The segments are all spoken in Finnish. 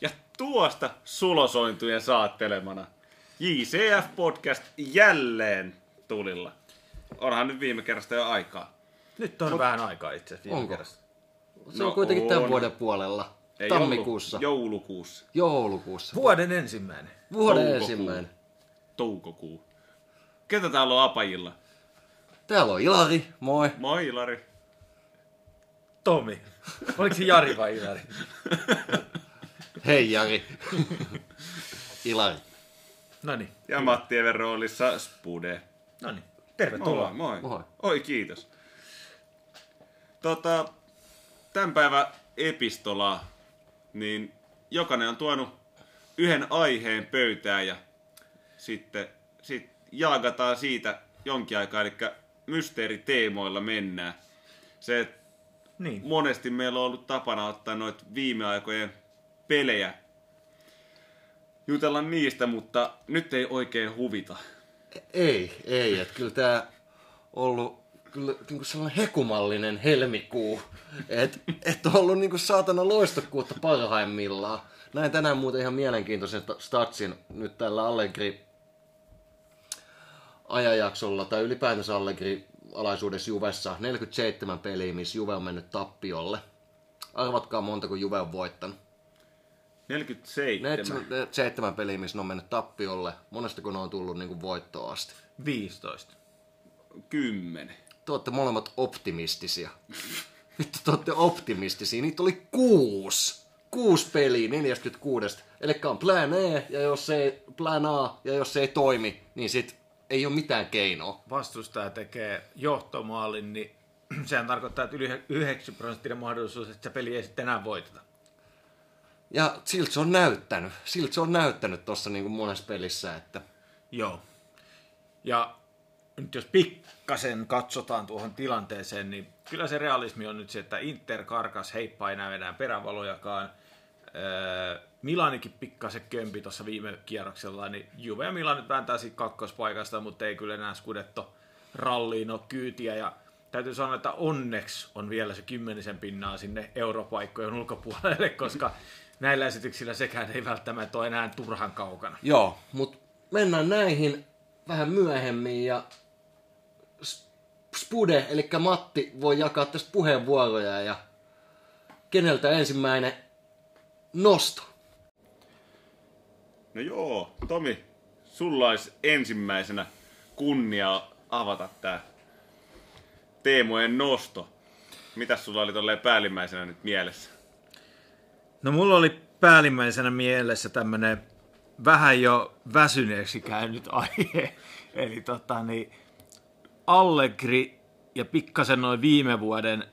Ja tuosta sulosointujen saattelemana JCF Podcast jälleen tulilla. Onhan nyt viime kerrasta jo aikaa. Nyt on Mut, vähän aikaa itse asiassa viime Onko? kerrasta. Se on kuitenkin on. tämän vuoden puolella. Ei, Tammikuussa. Joulu, joulukuussa. Joulukuussa. Vuoden ensimmäinen. Vuoden Toukokuu. ensimmäinen. Toukokuu. Ketä täällä on apajilla? Täällä on Ilari, moi. Moi Ilari. Tomi. Oliko se Jari vai Ilari? Hei Jari. Ilari. No niin. Ja Matti Even roolissa Spude. No niin. Moi, Tervetuloa. moi. Moi. Oi, kiitos. Tota, tämän päivän epistola, niin jokainen on tuonut yhden aiheen pöytään ja sitten sit jaagataan siitä jonkin aikaa, eli mysteeriteemoilla mennään. Se, Niin. monesti meillä on ollut tapana ottaa noita viime aikojen pelejä, jutella niistä, mutta nyt ei oikein huvita. Ei, ei. Että kyllä tää ollut kyllä niinku sellainen hekumallinen helmikuu. Että et on ollut niinku saatana loistokkuutta parhaimmillaan. Näin tänään muuten ihan mielenkiintoisen sta- statsin nyt tällä Allegri ajanjaksolla, tai ylipäätänsä Allegri alaisuudessa Juvessa. 47 peliä, missä Juve on mennyt tappiolle. Arvatkaa montako Juve on voittanut. 47. 47 peliä, missä ne on mennyt tappiolle. Monesta kun ne on tullut niinku voittoon asti. 15. 10. Te olette molemmat optimistisia. Vittu, te olette optimistisia. Niitä oli kuusi. Kuusi peliä 46. Eli on plan E, ja jos ei, plan A, ja jos se ei toimi, niin sit ei ole mitään keinoa. Vastustaja tekee johtomaalin, niin sehän tarkoittaa, että yli 90 prosenttinen mahdollisuus, että se peli ei sitten enää voiteta. Ja siltä se on näyttänyt. Siltä se on näyttänyt tuossa niin monessa pelissä, että Joo. Ja nyt jos pikkasen katsotaan tuohon tilanteeseen, niin kyllä se realismi on nyt se, että Inter karkas heippa ei näy enää perävalojakaan. Öö, Milanikin pikkasen kömpi tuossa viime kierroksella, niin Juve ja Milan nyt vääntää siitä kakkospaikasta, mutta ei kyllä enää Scudetto ralliin ole kyytiä. Ja täytyy sanoa, että onneksi on vielä se kymmenisen pinnaa sinne europaikkojen ulkopuolelle, koska näillä esityksillä sekään ei välttämättä ole enää turhan kaukana. joo, mutta mennään näihin vähän myöhemmin ja Spude, eli Matti, voi jakaa tästä puheenvuoroja ja keneltä ensimmäinen nosto? No joo, Tomi, sulla olisi ensimmäisenä kunnia avata tää teemojen nosto. Mitäs sulla oli tolleen päällimmäisenä nyt mielessä? No mulla oli päällimmäisenä mielessä tämmönen vähän jo väsyneeksi käynyt aihe. Eli tota niin, Allegri ja pikkasen noin viime vuoden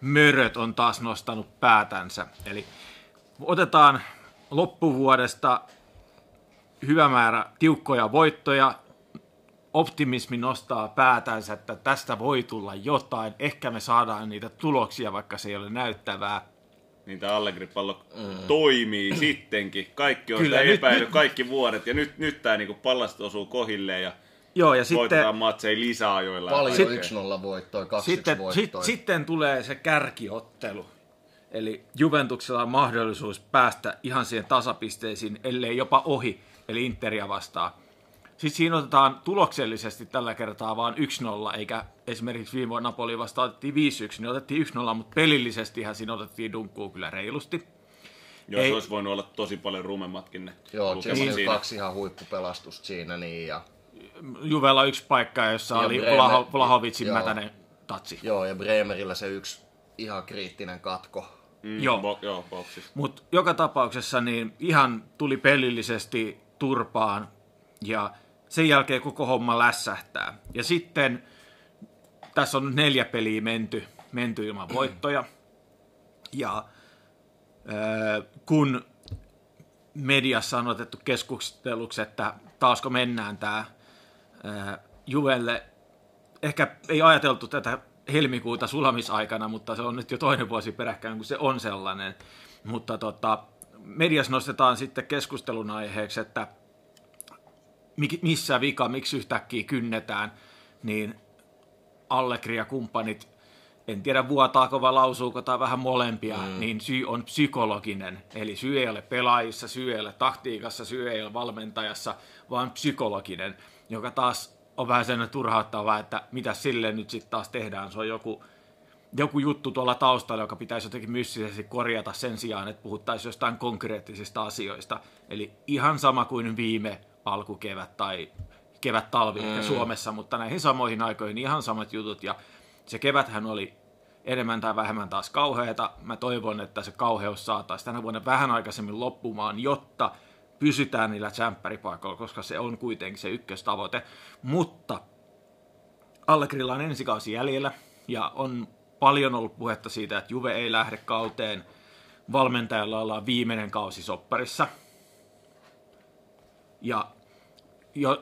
möröt on taas nostanut päätänsä. Eli otetaan loppuvuodesta hyvä määrä tiukkoja voittoja, optimismi nostaa päätänsä, että tästä voi tulla jotain. Ehkä me saadaan niitä tuloksia, vaikka se ei ole näyttävää. Niin tää Allegri-pallo toimii sittenkin. Kaikki on Kyllä, sitä nyt- epäillyt nyt- kaikki vuodet. Ja nyt, nyt tää niinku pallastot osuu kohilleen ja Joo, ja sitten... sitten, voitetaan matseja lisäajoilla. ja Paljon kaikkea. 1-0 voittoja, 2-1 sitten, sit, voittoja. sitten tulee se kärkiottelu. Eli Juventuksella on mahdollisuus päästä ihan siihen tasapisteisiin, ellei jopa ohi, eli Interia vastaan. Sitten siinä otetaan tuloksellisesti tällä kertaa vain 1-0, eikä esimerkiksi viime vuonna Napoli vastaan otettiin 5-1, niin otettiin 1-0, mutta pelillisestihän siinä otettiin dunkkuu kyllä reilusti. Joo, Ei- se olisi voinut olla tosi paljon rumemmatkin ne Joo, siinä. kaksi ihan huippupelastusta siinä, niin ja Juvella yksi paikka, jossa Ja oli Bremer- Vlahovicin joo. mätänen tatsi. Joo, ja Bremerillä se yksi ihan kriittinen katko. Mm, Joo. Bo- joo. Mutta joka tapauksessa niin ihan tuli pelillisesti turpaan ja sen jälkeen koko homma lässähtää. Ja sitten tässä on neljä peliä menty, menty ilman voittoja. Ja kun mediassa on otettu keskusteluksi, että taasko mennään tämä Juvelle, ehkä ei ajateltu tätä helmikuuta sulamisaikana, mutta se on nyt jo toinen vuosi peräkkäin, kun se on sellainen. Mutta tota, mediassa nostetaan sitten keskustelun aiheeksi, että missä vika, miksi yhtäkkiä kynnetään, niin Allegri ja kumppanit en tiedä vuotaako vai lausuuko tai vähän molempia, mm. niin syy on psykologinen. Eli syy ei ole pelaajissa, syy ei ole taktiikassa, syy ei ole valmentajassa, vaan psykologinen, joka taas on vähän sen turhauttavaa, että mitä sille nyt sitten taas tehdään. Se on joku, joku juttu tuolla taustalla, joka pitäisi jotenkin mystisesti korjata sen sijaan, että puhuttaisiin jostain konkreettisista asioista. Eli ihan sama kuin viime alkukevät tai kevät-talvi mm. Suomessa, mutta näihin samoihin aikoihin ihan samat jutut. Ja se keväthän oli enemmän tai vähemmän taas kauheata. Mä toivon, että se kauheus saataisiin tänä vuonna vähän aikaisemmin loppumaan, jotta pysytään niillä tsemppäripaikoilla, koska se on kuitenkin se ykköstavoite. Mutta Allegrilla on ensikausi jäljellä ja on paljon ollut puhetta siitä, että Juve ei lähde kauteen. Valmentajalla ollaan viimeinen kausi sopparissa. Ja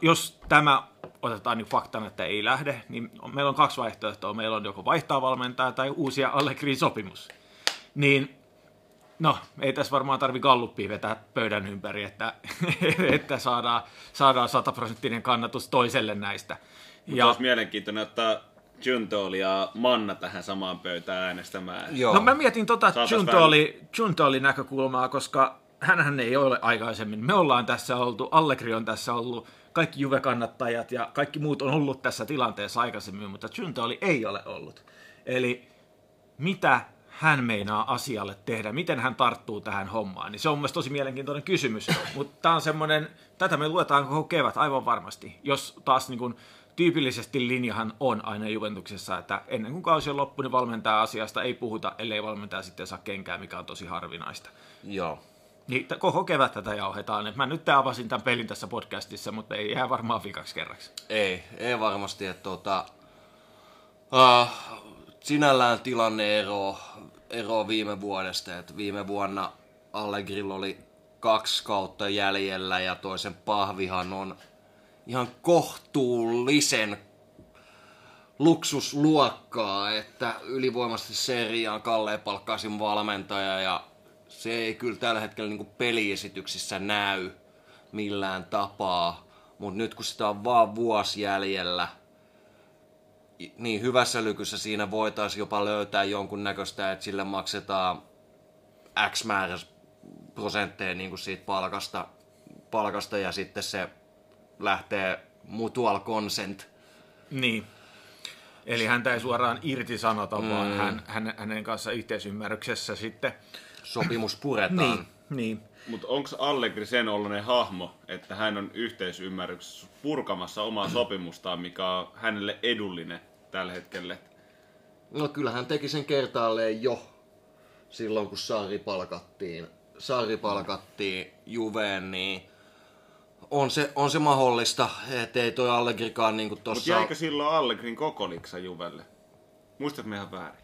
jos tämä otetaan niin faktana, että ei lähde, niin meillä on kaksi vaihtoehtoa. Meillä on joko vaihtaa valmentaa tai uusia Allegrin sopimus. Niin, no, ei tässä varmaan tarvi galluppia vetää pöydän ympäri, että, että saadaan, saadaan sataprosenttinen kannatus toiselle näistä. Mutta ja, olisi mielenkiintoinen ottaa Juntoli ja Manna tähän samaan pöytään äänestämään. Joo. No mä mietin tota Juntoli, Juntoli näkökulmaa, koska hän ei ole aikaisemmin. Me ollaan tässä oltu, Allegri on tässä ollut, kaikki Juve-kannattajat ja kaikki muut on ollut tässä tilanteessa aikaisemmin, mutta Juntoli ei ole ollut. Eli mitä hän meinaa asialle tehdä, miten hän tarttuu tähän hommaan, niin se on mielestäni tosi mielenkiintoinen kysymys. Mutta tämä on semmoinen, tätä me luetaan koko kevät aivan varmasti, jos taas niin kuin, tyypillisesti linjahan on aina Juventuksessa, että ennen kuin kausi on loppu, niin valmentaa asiasta ei puhuta, ellei valmentaja sitten saa kenkää, mikä on tosi harvinaista. Joo. Niin, koko kevät tätä jauhetaan. mä nyt avasin tämän pelin tässä podcastissa, mutta ei jää varmaan vikaksi kerraksi. Ei, ei varmasti. Että tuota, uh, sinällään tilanne ero, ero viime vuodesta. Että viime vuonna Allegri oli kaksi kautta jäljellä ja toisen pahvihan on ihan kohtuullisen luksusluokkaa, että ylivoimaisesti seriaan Kalle palkkaisin valmentaja ja se ei kyllä tällä hetkellä niin peliesityksissä näy millään tapaa. Mutta nyt kun sitä on vaan vuosi jäljellä, niin hyvässä lykyssä siinä voitaisiin jopa löytää jonkun näköistä, että sille maksetaan X määrä prosentteja niin kuin siitä palkasta, palkasta ja sitten se lähtee mutual consent. Niin. Eli häntä ei suoraan irtisanota, mm. vaan hän, hän, hänen kanssa yhteisymmärryksessä sitten sopimus puretaan. niin, niin. Mutta onko Allegri sen ollinen hahmo, että hän on yhteisymmärryksessä purkamassa omaa sopimustaan, mikä on hänelle edullinen tällä hetkellä? No kyllähän teki sen kertaalleen jo silloin, kun Saari palkattiin, Saari palkattiin Juveen, niin on se, on se mahdollista, ettei toi Allegrikaan niin tossa... Mutta jäikö silloin Allegrin kokoliksa Juvelle? Muistatko ihan väärin?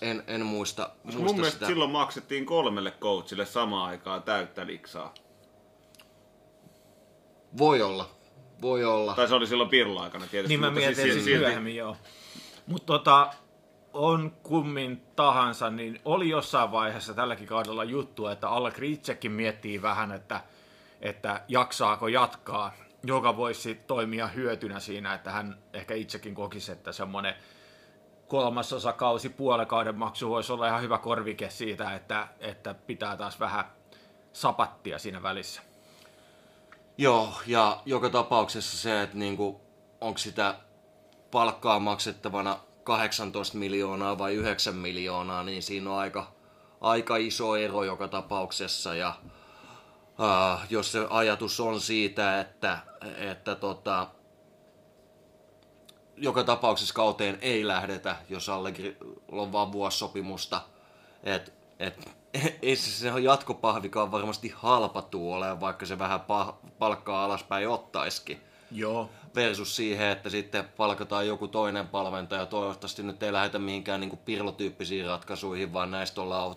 En, en muista, muista mun mielestä sitä. silloin maksettiin kolmelle coachille samaan aikaan täyttä liksaa. Voi olla. Voi olla. Tai se oli silloin Pirlo aikana tietysti. Niin mä mietin siis, siis myöhemmin, joo. Mutta tota, on kummin tahansa, niin oli jossain vaiheessa tälläkin kaudella juttu, että Allegri itsekin miettii vähän, että, että jaksaako jatkaa, joka voisi toimia hyötynä siinä, että hän ehkä itsekin kokisi, että semmoinen kolmasosa kausi puolekauden maksu voisi olla ihan hyvä korvike siitä, että, että pitää taas vähän sapattia siinä välissä. Joo, ja joka tapauksessa se, että niinku, onko sitä palkkaa maksettavana 18 miljoonaa vai 9 miljoonaa, niin siinä on aika, aika iso ero joka tapauksessa. Ja uh, jos se ajatus on siitä, että, että tota, joka tapauksessa kauteen ei lähdetä, jos Allegri on vaan vuosisopimusta. Et, et, ei se, se jatkopahvikaan varmasti halpa ole, vaikka se vähän pah, palkkaa alaspäin ottaisikin. Joo. Versus siihen, että sitten palkataan joku toinen palventaja. Toivottavasti nyt ei lähdetä mihinkään niin pirlotyyppisiin ratkaisuihin, vaan näistä ollaan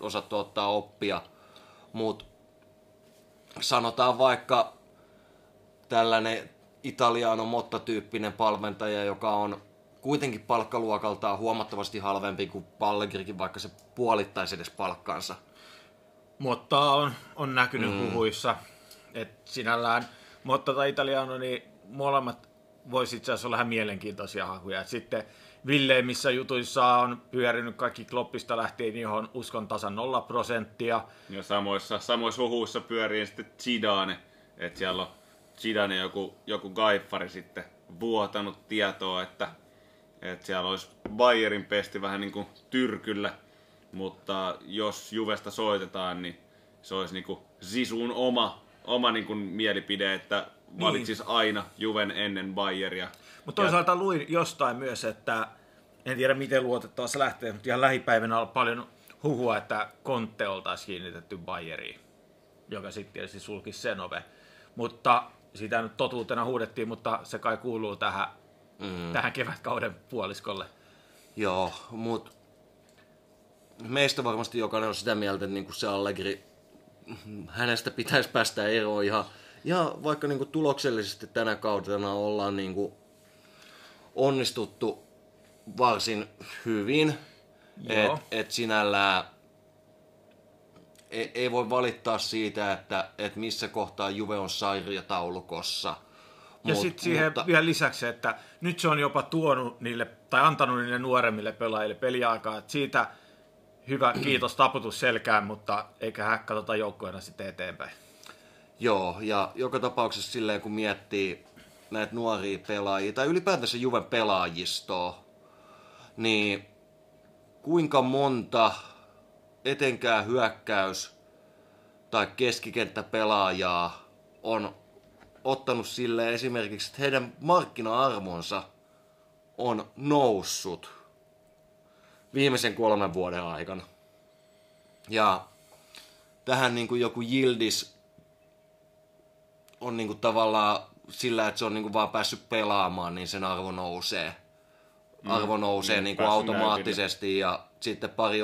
osattu ottaa oppia. Mutta sanotaan vaikka tällainen Italiano Motta-tyyppinen palventaja, joka on kuitenkin palkkaluokaltaan huomattavasti halvempi kuin Pallegrikin, vaikka se puolittaisi edes palkkansa. Motta on, on näkynyt mm. huhuissa, että sinällään Motta tai Italiano, niin molemmat voisi itse asiassa olla ihan mielenkiintoisia hakuja. Et sitten villeimmissä jutuissa on pyörinyt kaikki kloppista lähtien, johon uskon tasan nolla prosenttia. Ja samoissa, samoissa huhuissa pyörii sitten Zidane, että siellä on Zidane joku, joku gaiffari sitten vuotanut tietoa, että, että siellä olisi Bayerin pesti vähän niin kuin tyrkyllä, mutta jos Juvesta soitetaan, niin se olisi niin kuin Zizun oma, oma niin kuin mielipide, että valitsis niin. aina Juven ennen Bayeria. Mutta toisaalta luin jostain myös, että en tiedä miten luotettava se lähtee, mutta ihan lähipäivänä on paljon huhua, että Kontte oltaisiin kiinnitetty Bayeriin, joka sitten tietysti sulkisi sen ove. Mutta sitä nyt totuutena huudettiin, mutta se kai kuuluu tähän, mm. tähän kevätkauden puoliskolle. Joo, mutta meistä varmasti jokainen on sitä mieltä, että niinku se Allegri, hänestä pitäisi päästä eroon ihan, ja vaikka niinku tuloksellisesti tänä kautena ollaan niinku onnistuttu varsin hyvin, että et sinällään ei, ei voi valittaa siitä, että et missä kohtaa Juve on taulukossa. Ja sitten siihen mutta... vielä lisäksi, että nyt se on jopa tuonut niille, tai antanut niille nuoremmille pelaajille peliaikaa, että siitä hyvä kiitos taputus selkään, mutta eikä hän katsota joukkoina sitten eteenpäin. Joo, ja joka tapauksessa silleen kun miettii näitä nuoria pelaajia, tai ylipäätänsä Juven pelaajistoa, niin kuinka monta etenkään hyökkäys- tai keskikenttäpelaajaa on ottanut sille esimerkiksi, että heidän markkina-arvonsa on noussut viimeisen kolmen vuoden aikana. Ja tähän niin kuin joku Yildiz on niin kuin tavallaan sillä, että se on niin kuin vaan päässyt pelaamaan, niin sen arvo nousee. Arvo mm, nousee mm, niin kuin automaattisesti näytille. ja sitten pari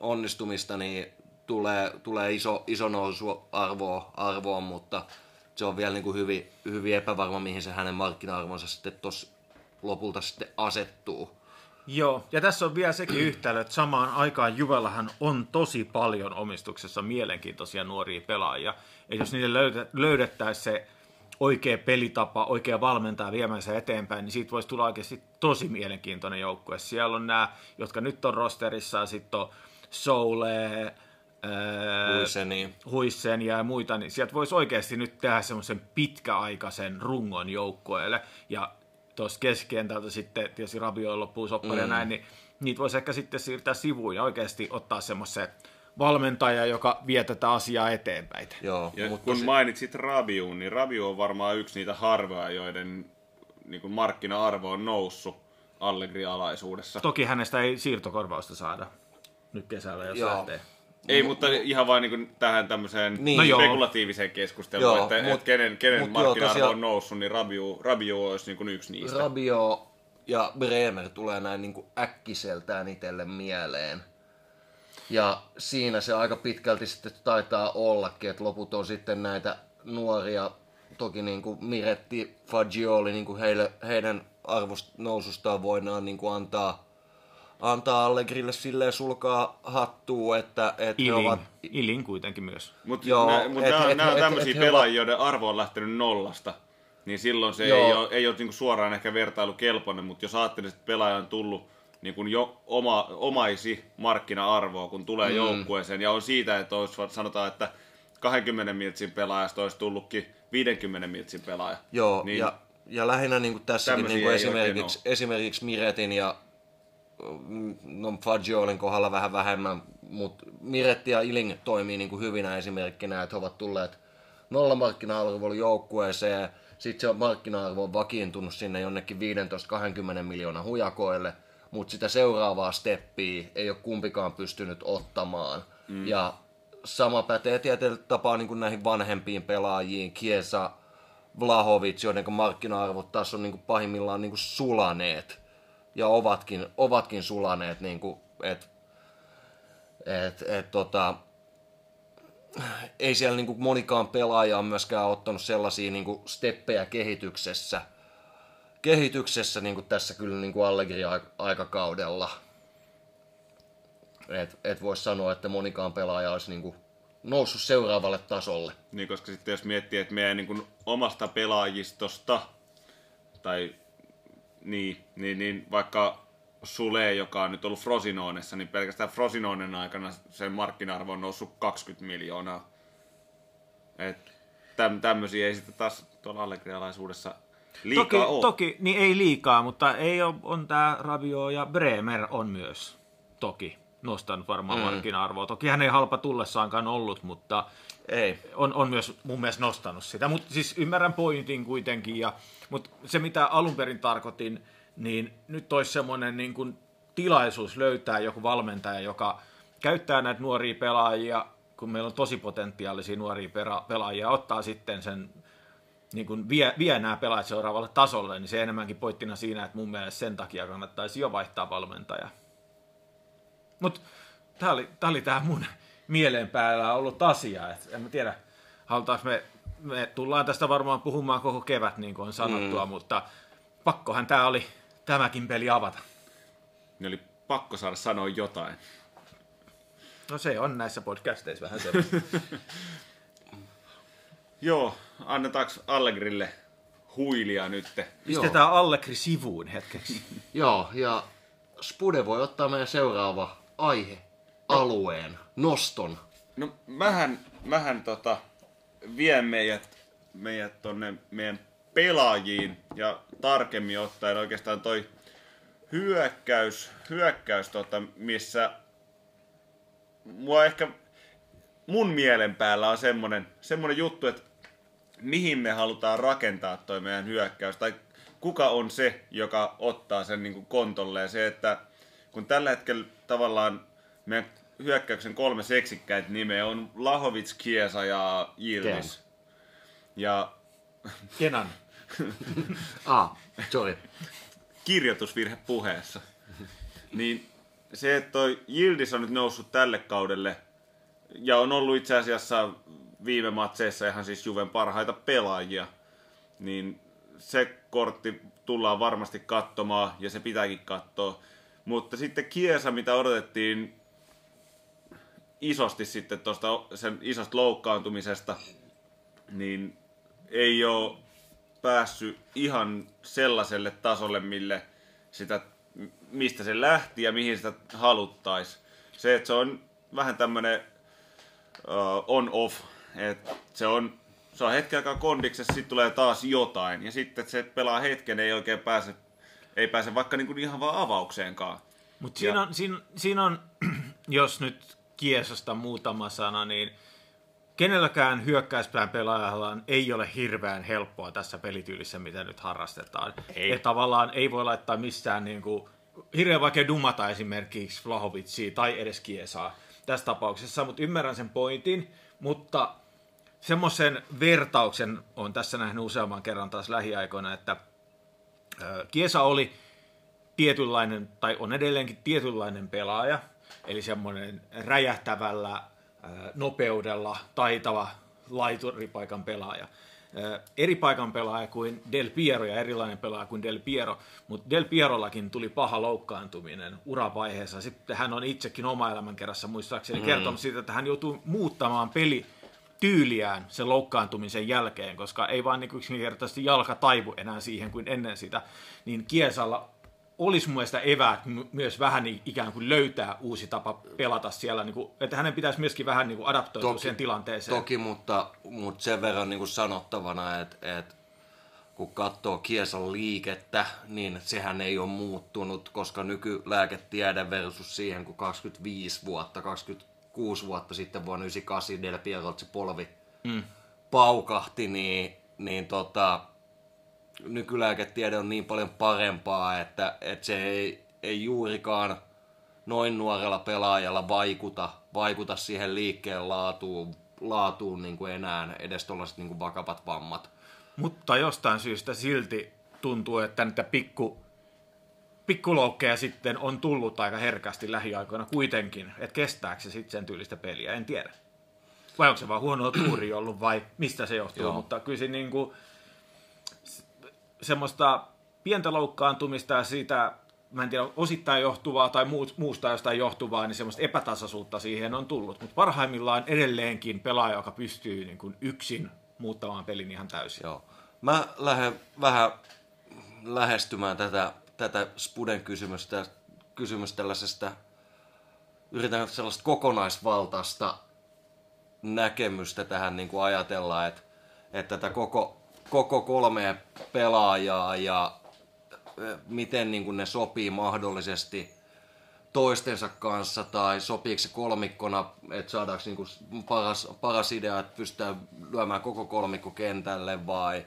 onnistumista, niin tulee, tulee iso, iso nousu arvoa, arvoon, mutta se on vielä niin kuin hyvin, hyvin epävarma, mihin se hänen markkina-arvonsa sitten tos lopulta sitten asettuu. Joo, ja tässä on vielä sekin yhtälö, että samaan aikaan Juvellahan on tosi paljon omistuksessa mielenkiintoisia nuoria pelaajia. Ja jos niille löydettäisiin se oikea pelitapa, oikea valmentaja viemään eteenpäin, niin siitä voisi tulla oikeasti tosi mielenkiintoinen joukkue. Siellä on nämä, jotka nyt on rosterissa, ja sitten on Soule, Huisseni. Huissen ja muita, niin sieltä voisi oikeasti nyt tehdä semmoisen pitkäaikaisen rungon joukkueelle. Ja tuossa keskentältä sitten, tietysti Rabio loppuu soppari mm. ja näin, niin niitä voisi ehkä sitten siirtää sivuun ja oikeasti ottaa semmoisen valmentaja, joka vie tätä asiaa eteenpäin. Joo, ja mutta kun se... mainitsit Rabiun, niin Rabiu on varmaan yksi niitä harvoja, joiden niin kuin markkina-arvo on noussut Allegri-alaisuudessa. Toki hänestä ei siirtokorvausta saada nyt kesällä, jos Joo. lähtee. Ei, mutta ihan vain niin tähän tämmöiseen niin. no spekulatiiviseen keskusteluun, joo, että, mut, että kenen, kenen markkina-arvo on noussut, niin Rabiu, Rabiu olisi niin kuin yksi niistä. Rabio ja Bremer tulee näin niin kuin äkkiseltään itselle mieleen. Ja siinä se aika pitkälti sitten taitaa ollakin, että loput on sitten näitä nuoria, toki niin kuin Miretti, Fagioli, niin kuin heille, heidän arvost nousustaan voidaan niin kuin antaa, antaa Allegrille silleen sulkaa hattua, että, että Ilin, he ovat... Ilin kuitenkin myös. Mutta mut nämä on tämmöisiä pelaajia, joiden arvo on lähtenyt nollasta. Niin silloin se Joo. ei ole, ei ole niin suoraan ehkä vertailukelpoinen, mutta jos ajattelee, että pelaaja on tullut niin kuin jo oma, omaisi markkina-arvoa, kun tulee mm. joukkueeseen. Ja on siitä, että olisi, sanotaan, että 20 miltsin pelaajasta olisi tullutkin 50 miltsin pelaaja. Joo, niin, ja, ja lähinnä niin kuin tässäkin niin kuin esimerkiksi, esimerkiksi Miretin ja mm, no Fagiolin kohdalla vähän vähemmän, mutta Miretti ja Iling toimii niin kuin hyvinä esimerkkinä, että he ovat tulleet nolla markkina-arvolla joukkueeseen, sitten se on markkina-arvo on vakiintunut sinne jonnekin 15-20 miljoonaa hujakoille, mutta sitä seuraavaa steppiä ei ole kumpikaan pystynyt ottamaan. Mm. Ja sama pätee tietyllä tapaa niin kuin näihin vanhempiin pelaajiin, Kiesa, Vlahovic, joiden markkina-arvot taas on niin kuin pahimmillaan niin kuin sulaneet. Ja ovatkin, ovatkin sulaneet, niin kuin, et, et, et, tota, ei siellä niin kuin monikaan pelaaja on myöskään ottanut sellaisia niin kuin steppejä kehityksessä, kehityksessä niin kuin tässä kyllä niin kuin Allegri-aikakaudella. Et, et voi sanoa, että monikaan pelaaja olisi niin kuin noussut seuraavalle tasolle. Niin, koska sitten jos miettii, että meidän niin kuin omasta pelaajistosta, tai niin, niin, niin vaikka Sule, joka on nyt ollut Frosinonessa, niin pelkästään Frosinonen aikana sen markkina-arvo on noussut 20 miljoonaa. Et täm, tämmöisiä ei sitten taas tuolla allegrialaisuudessa liikaa Toki, toki, niin ei liikaa, mutta ei ole, on tämä Ravio ja Bremer on myös toki nostanut varmaan mm. markkina-arvoa. Toki hän ei halpa tullessaankaan ollut, mutta Ei. on, on myös mun mielestä nostanut sitä. Mutta siis ymmärrän pointin kuitenkin. Ja, mutta se, mitä alun perin tarkoitin, niin nyt olisi semmoinen niin kuin tilaisuus löytää joku valmentaja, joka käyttää näitä nuoria pelaajia, kun meillä on tosi potentiaalisia nuoria pelaajia, ottaa sitten sen niin kuin vie, vie nämä pelaajat seuraavalle tasolle, niin se enemmänkin pointtina siinä, että mun mielestä sen takia kannattaisi jo vaihtaa valmentaja. Mutta tämä oli, tää oli tämä mun mieleen päällä ollut asia. Et en mä tiedä, halutaanko me, me tullaan tästä varmaan puhumaan koko kevät, niin kuin on sanottua, mm. mutta pakkohan tämä oli tämäkin peli avata. Niin oli pakko saada sanoa jotain. No se on näissä podcasteissa vähän se. Joo, annetaanko Allegrille huilia nytte? Pistetään Allegri sivuun hetkeksi. Joo, ja Spude voi ottaa meidän seuraava aihe, alueen, noston. No mähän, mähän tota, vien meidät, meidät tonne meidän pelaajiin ja tarkemmin ottaen oikeastaan toi hyökkäys, hyökkäys tota, missä mua ehkä mun mielen päällä on semmonen, semmonen juttu, että mihin me halutaan rakentaa toi meidän hyökkäys, tai kuka on se, joka ottaa sen niin kontolle, ja se, että kun tällä hetkellä tavallaan meidän hyökkäyksen kolme seksikkäitä nimeä on Lahovits, Kiesa ja Yildiz. Ja Kenan. Ah, sorry. kirjoitusvirhe puheessa. Niin se, että toi Yildiz on nyt noussut tälle kaudelle ja on ollut itse asiassa viime matseissa ihan siis Juven parhaita pelaajia, niin se kortti tullaan varmasti katsomaan ja se pitääkin katsoa. Mutta sitten Kiesa, mitä odotettiin isosti sitten tuosta sen isosta loukkaantumisesta, niin ei ole päässyt ihan sellaiselle tasolle, mille sitä, mistä se lähti ja mihin sitä haluttais. Se, että se on vähän tämmönen uh, on-off, että se on, se on hetken aikaa kondiksessa, sitten tulee taas jotain, ja sitten se pelaa hetken, ei oikein pääse, ei pääse vaikka niinku ihan vaan avaukseenkaan. Mutta siinä, Ja- on, siinä, siinä on, jos nyt Kiesasta muutama sana, niin kenelläkään hyökkäyspään pelaajallaan ei ole hirveän helppoa tässä pelityylissä, mitä nyt harrastetaan. Ei. Et tavallaan ei voi laittaa mistään niin kuin, hirveän vaikea dumata esimerkiksi Vlahovitsia tai edes Kiesaa tässä tapauksessa, mutta ymmärrän sen pointin, mutta semmoisen vertauksen on tässä nähnyt useamman kerran taas lähiaikoina, että Kiesa oli tietynlainen, tai on edelleenkin tietynlainen pelaaja, eli semmoinen räjähtävällä nopeudella taitava laituripaikan pelaaja. Eri paikan pelaaja kuin Del Piero ja erilainen pelaaja kuin Del Piero, mutta Del Pierollakin tuli paha loukkaantuminen uravaiheessa. Sitten hän on itsekin oma elämänkerrassa muistaakseni mm. kertonut siitä, että hän joutuu muuttamaan peli tyyliään sen loukkaantumisen jälkeen, koska ei vaan niin yksinkertaisesti jalka taivu enää siihen kuin ennen sitä, niin Kiesalla olisi mun mielestä eväät my- myös vähän ikään kuin löytää uusi tapa pelata siellä, niin kuin, että hänen pitäisi myöskin vähän niin kuin adaptoitua Toki- siihen tilanteeseen. Toki, mutta, mutta sen verran niin kuin sanottavana, että, että kun katsoo Kiesan liikettä, niin sehän ei ole muuttunut, koska nykylääketiede versus siihen, kun 25 vuotta, 26 vuotta sitten vuonna 98 Del Pierolta se polvi mm. paukahti, niin, niin tota, nykylääketiede on niin paljon parempaa, että, että se ei, ei juurikaan noin nuorella pelaajalla vaikuta, vaikuta siihen liikkeen laatuun, laatuun niin kuin enää edes tuollaiset niin kuin vakavat vammat. Mutta jostain syystä silti tuntuu, että niitä pikku, pikkuloukkeja sitten on tullut aika herkästi lähiaikoina kuitenkin. Että kestääkö se sitten sen tyylistä peliä, en tiedä. Vai onko se vaan huonoa tuuri ollut vai mistä se johtuu, Joo. mutta kyllä se niinku, s- semmoista pientä loukkaantumista ja siitä, mä en tiedä, osittain johtuvaa tai muusta jostain johtuvaa, niin semmoista epätasaisuutta siihen on tullut. Mutta parhaimmillaan edelleenkin pelaaja, joka pystyy niin kuin yksin muuttamaan pelin ihan täysin. Joo. Mä lähden vähän lähestymään tätä, tätä Spuden kysymystä kysymys tällaisesta, yritän sellaista kokonaisvaltaista näkemystä tähän niin kuin ajatella, että, että tätä koko, koko kolme pelaajaa ja miten niin kuin ne sopii mahdollisesti toistensa kanssa tai sopiiko se kolmikkona, että saadaanko niin kuin paras, paras idea, että pystytään lyömään koko kolmikko kentälle vai,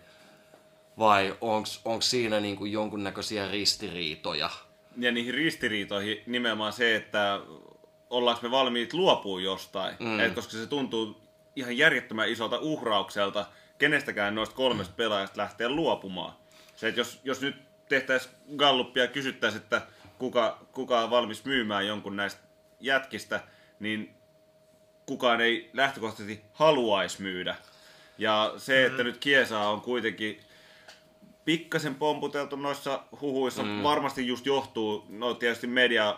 vai onko siinä niin kuin jonkunnäköisiä ristiriitoja? Ja niihin ristiriitoihin nimenomaan se, että ollaanko me valmiit luopua jostain. Mm. Et koska se tuntuu ihan järjettömän isolta uhraukselta kenestäkään noista kolmesta pelaajasta lähteä luopumaan. Se, että jos, jos nyt tehtäisiin galluppia ja kysyttäisiin, että kuka, kuka on valmis myymään jonkun näistä jätkistä, niin kukaan ei lähtökohtaisesti haluaisi myydä. Ja se, että mm. nyt Kiesa on kuitenkin pikkasen pomputeltu noissa huhuissa, mm. varmasti just johtuu, no tietysti media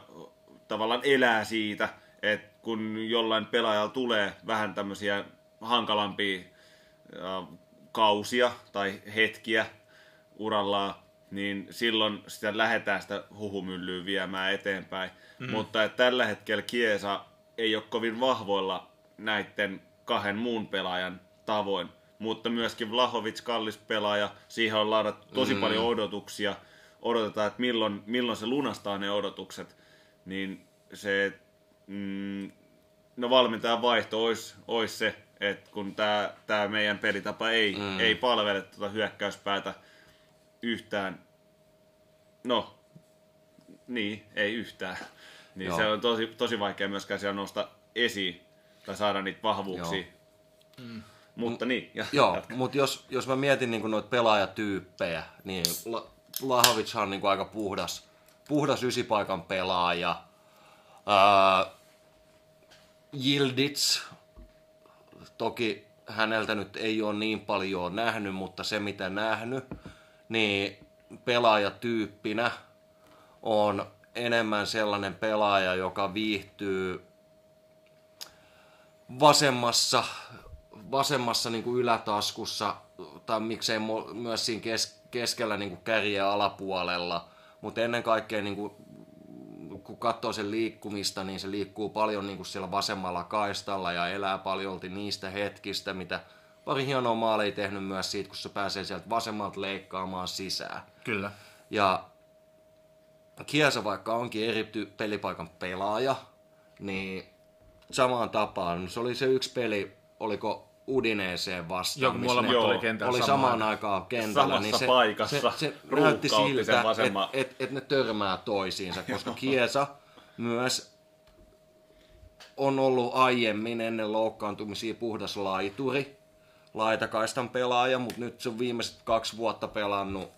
tavallaan elää siitä, että kun jollain pelaajalla tulee vähän tämmöisiä hankalampia äh, kausia tai hetkiä urallaan, niin silloin sitä lähdetään sitä huhumyllyä viemään eteenpäin. Mm. Mutta että tällä hetkellä Kiesa ei ole kovin vahvoilla näiden kahden muun pelaajan tavoin. Mutta myöskin Vlahovic, kallis pelaaja, siihen on laadattu tosi mm. paljon odotuksia. Odotetaan, että milloin, milloin se lunastaa ne odotukset. Niin se, mm, no valmentajan vaihto olisi, olisi se, että kun tämä tää meidän pelitapa ei, mm. ei palvele tuota hyökkäyspäätä yhtään, no, niin, ei yhtään, niin Joo. se on tosi, tosi vaikea myöskään siellä nostaa esiin tai saada niitä vahvuuksia. Mm. Mutta M- niin, ja, Joo, mutta jos, jos mä mietin niin noita pelaajatyyppejä, niin La- Lahovic on niin aika puhdas, puhdas ysipaikan pelaaja. Uh, Yildiz, toki häneltä nyt ei ole niin paljon nähnyt, mutta se mitä nähnyt, niin pelaajatyyppinä on enemmän sellainen pelaaja, joka viihtyy vasemmassa, vasemmassa niin kuin ylätaskussa, tai miksei myös siinä kes, keskellä niin kuin kärjen alapuolella, mutta ennen kaikkea niin kuin kun katsoo sen liikkumista, niin se liikkuu paljon niin kuin siellä vasemmalla kaistalla ja elää paljolti niistä hetkistä, mitä pari hienoa maalia tehnyt myös siitä, kun se pääsee sieltä vasemmalta leikkaamaan sisään. Kyllä. Ja Kiesa vaikka onkin eri pelipaikan pelaaja, niin samaan tapaan, se oli se yksi peli, oliko Udineeseen vastaan. Joo, molemmat oli kentällä Oli samaan aikaan kentällä. Samassa niin se, paikassa. Se, se näytti siltä, että et, et ne törmää toisiinsa, koska Kiesa myös on ollut aiemmin ennen loukkaantumisia puhdas laituri, laitakaistan pelaaja, mutta nyt se on viimeiset kaksi vuotta pelannut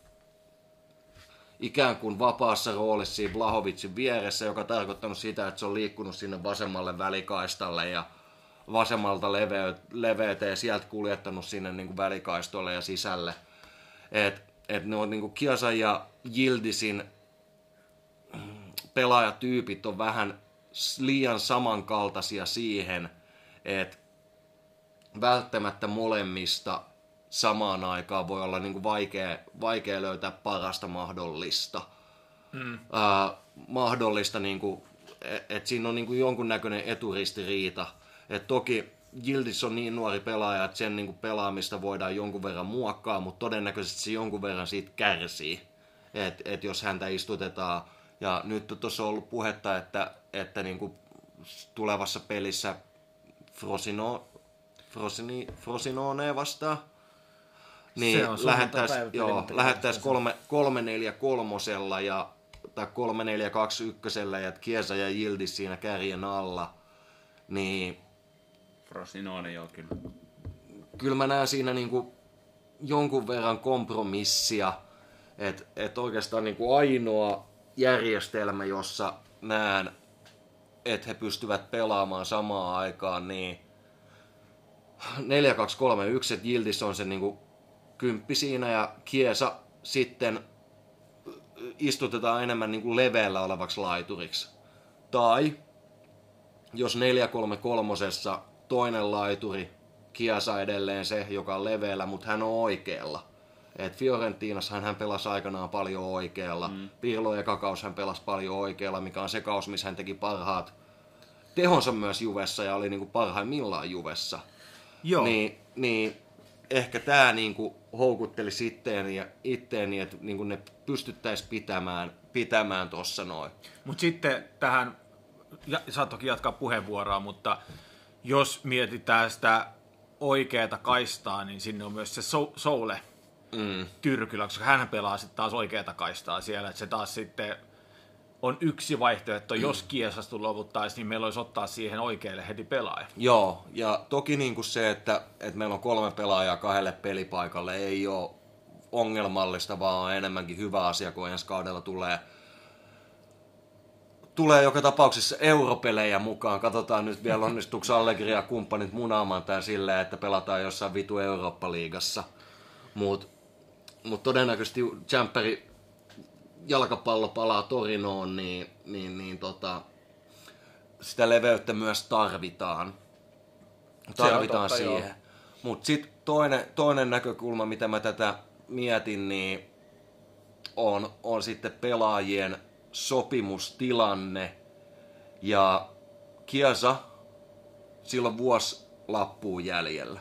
ikään kuin vapaassa roolissa siinä Blahovicin vieressä, joka tarkoittanut sitä, että se on liikkunut sinne vasemmalle välikaistalle ja vasemmalta leveä, ja sieltä kuljettanut sinne niin kuin välikaistolle ja sisälle. Et, et ne on niin kuin Kiasa ja Yildisin pelaajatyypit on vähän liian samankaltaisia siihen, että välttämättä molemmista samaan aikaan voi olla niin kuin vaikea, vaikea löytää parasta mahdollista. Mm. Uh, mahdollista, niin kuin, että et siinä on niin kuin jonkunnäköinen eturistiriita – et toki Gildis on niin nuori pelaaja, että sen niin pelaamista voidaan jonkun verran muokkaa, mutta todennäköisesti se jonkun verran siitä kärsii, että et jos häntä istutetaan. Ja nyt tuossa on ollut puhetta, että, että niin kuin tulevassa pelissä Frosino, Frosini, Frosinone vastaan, niin lähettäisiin lähettäis kolme, kolme neljä kolmosella ja, tai kolme neljä kaksi ykkösellä ja Kiesa ja Jildis siinä kärjen alla, niin Frosinone joo kyllä. Kyllä mä näen siinä niinku jonkun verran kompromissia, että et oikeastaan niinku ainoa järjestelmä, jossa näen, että he pystyvät pelaamaan samaan aikaan, niin 4-2-3-1, että Jildis on se niinku kymppi siinä ja Kiesa sitten istutetaan enemmän niinku leveällä olevaksi laituriksi. Tai jos 4-3-3 toinen laituri, Kiasa edelleen se, joka on leveällä, mutta hän on oikealla. Et Fiorentinassa hän pelasi aikanaan paljon oikealla. Mm. Pirlo ja Kakaus hän pelasi paljon oikealla, mikä on se kaus, missä hän teki parhaat tehonsa myös Juvessa ja oli niinku parhaimmillaan Juvessa. Joo. Niin, niin ehkä tämä niinku houkutteli itteeni, ja itteeni että niinku ne pystyttäisiin pitämään, pitämään tuossa noin. Mutta sitten tähän, ja, saat toki jatkaa puheenvuoroa, mutta jos mietitään sitä oikeata kaistaa, niin sinne on myös se so, Soule Mm. Tyrkylä, koska hän pelaa sitten taas oikeata kaistaa siellä, että se taas sitten on yksi vaihtoehto, jos Kiesasta luovuttaisiin, niin meillä olisi ottaa siihen oikealle heti pelaaja. Joo, ja toki niin kuin se, että, että meillä on kolme pelaajaa kahdelle pelipaikalle, ei ole ongelmallista, vaan on enemmänkin hyvä asia, kun ensi kaudella tulee, tulee joka tapauksessa europelejä mukaan. Katsotaan nyt vielä onnistuuko Allegri ja kumppanit munaamaan tämän silleen, että pelataan jossain vitu Eurooppa-liigassa. Mutta mut todennäköisesti Jamperi jalkapallo palaa Torinoon, niin, niin, niin tota, sitä leveyttä myös tarvitaan. Tarvitaan totta, siihen. Mutta sitten toinen, toinen näkökulma, mitä mä tätä mietin, niin on, on sitten pelaajien sopimustilanne. Ja Kiesa, silloin vuosi lappuun jäljellä.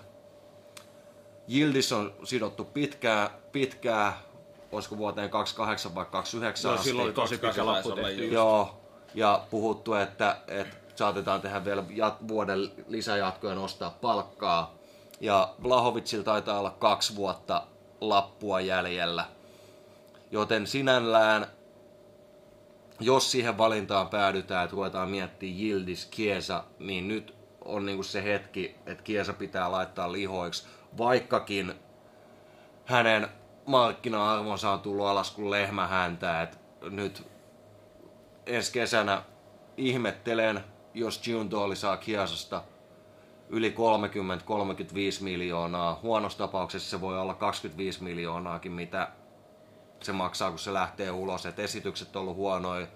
Jildis on sidottu pitkää, pitkää olisiko vuoteen 28 vai 29 Joo, asti. silloin oli tosi pitkä lappu tehty. Joo, ja puhuttu, että, että saatetaan tehdä vielä jat- vuoden lisäjatkoja nostaa palkkaa. Ja Blahovicilla taitaa olla kaksi vuotta lappua jäljellä. Joten sinällään, jos siihen valintaan päädytään, että ruvetaan miettimään Yildiz, Kiesa, niin nyt on niinku se hetki, että Kiesa pitää laittaa lihoiksi, vaikkakin hänen markkina-arvonsa on tullut alas kuin lehmähäntä. Et nyt ensi kesänä ihmettelen, jos Giuntoli saa Kiasasta yli 30-35 miljoonaa. Huonossa tapauksessa se voi olla 25 miljoonaakin, mitä se maksaa, kun se lähtee ulos. Et esitykset on ollut huonoja,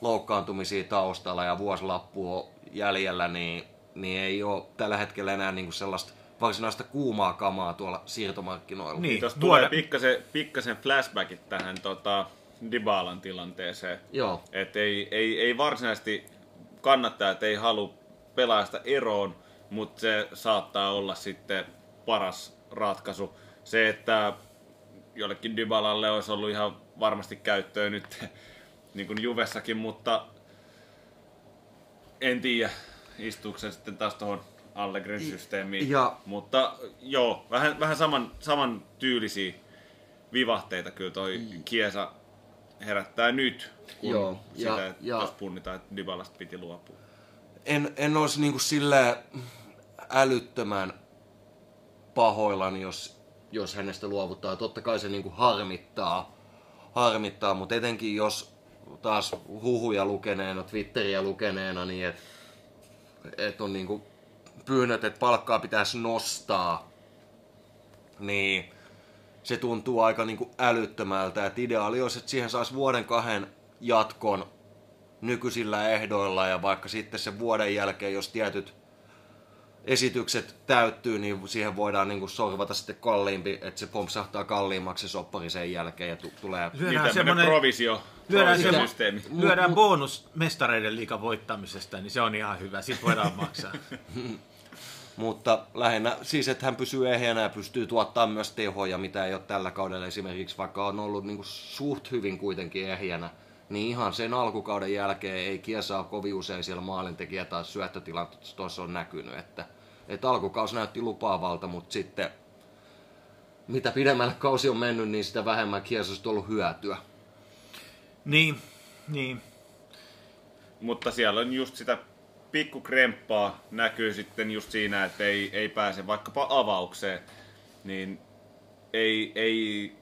loukkaantumisia taustalla ja vuosilappu on jäljellä, niin, niin ei ole tällä hetkellä enää niinku sellaista varsinaista kuumaa kamaa tuolla siirtomarkkinoilla. Niin, Tuossa tulee pikkasen, pikkasen flashbackit tähän tota, Dybalan tilanteeseen. Joo. Et ei, ei, ei varsinaisesti kannattajat ei halua pelaajasta eroon, mutta se saattaa olla sitten paras ratkaisu. Se, että jollekin Dybalalle olisi ollut ihan varmasti käyttöä nyt niin kuin Juvessakin, mutta en tiedä, istuuko se sitten taas tuohon Allegrin systeemiin. ja- Mutta joo, vähän, vähän saman, saman tyylisiä vivahteita kyllä toi Kiesa herättää nyt, kun Joo, sitä, ja- ja, ja- jos punnitaan, että Dybalasta piti luopua. en, en olisi niinku sillä älyttömän pahoillani, jos, jos hänestä luovuttaa. Totta kai se niinku harmittaa, harmittaa, mutta etenkin jos taas huhuja lukeneena, Twitteriä lukeneena, niin että et on niinku pyynnöt, että palkkaa pitäisi nostaa, niin se tuntuu aika niinku älyttömältä. Et ideaali olisi, että siihen saisi vuoden kahden jatkon nykyisillä ehdoilla ja vaikka sitten sen vuoden jälkeen, jos tietyt esitykset täyttyy, niin siihen voidaan niin sorvata sitten kalliimpi, että se pompsahtaa kalliimmaksi se soppari sen jälkeen ja tu- tulee... Niin Lyödään tämmönen semmoinen, provisio, lyödään, provisiosysteemi. semmo, lyödään bonus mestareiden liikan voittamisesta, niin se on ihan hyvä. Sitten voidaan maksaa. Mutta lähinnä siis, että hän pysyy ehjänä ja pystyy tuottaa myös tehoja, mitä ei ole tällä kaudella esimerkiksi, vaikka on ollut niin suht hyvin kuitenkin ehjänä. Niin ihan sen alkukauden jälkeen ei Kiesa ole kovin usein siellä maalintekijä tai syöttötilanteessa on näkynyt. Että, että alkukaus näytti lupaavalta, mutta sitten mitä pidemmälle kausi on mennyt, niin sitä vähemmän Kiesasta on ollut hyötyä. niin, niin. Mutta siellä on just sitä pikkukremppaa näkyy sitten just siinä, että ei, ei pääse vaikkapa avaukseen. Niin ei, ei,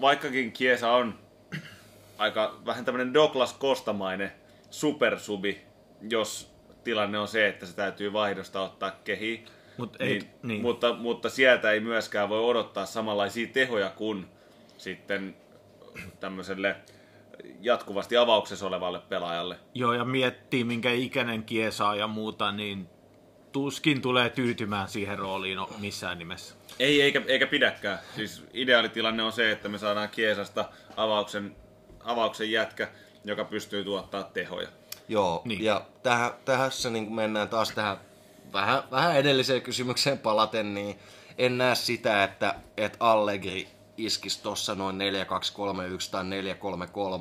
vaikkakin Kiesa on aika vähän tämmönen Douglas Kostamainen supersubi, jos tilanne on se, että se täytyy vaihdosta ottaa kehi. Mut ei- niin, niin. Mutta, mutta sieltä ei myöskään voi odottaa samanlaisia tehoja kuin sitten tämmöiselle jatkuvasti avauksessa olevalle pelaajalle. Joo, ja miettii minkä ikäinen kiesaa ja muuta, niin tuskin tulee tyytymään siihen rooliin no, missään nimessä. Ei, eikä, eikä pidäkään. Siis ideaalitilanne on se, että me saadaan Kiesasta avauksen, avauksen jätkä, joka pystyy tuottaa tehoja. Joo, Niin. ja tähän, tässä niin mennään taas tähän vähän, vähän edelliseen kysymykseen palaten, niin en näe sitä, että, että Allegri iskisi tuossa noin 4-2-3-1 tai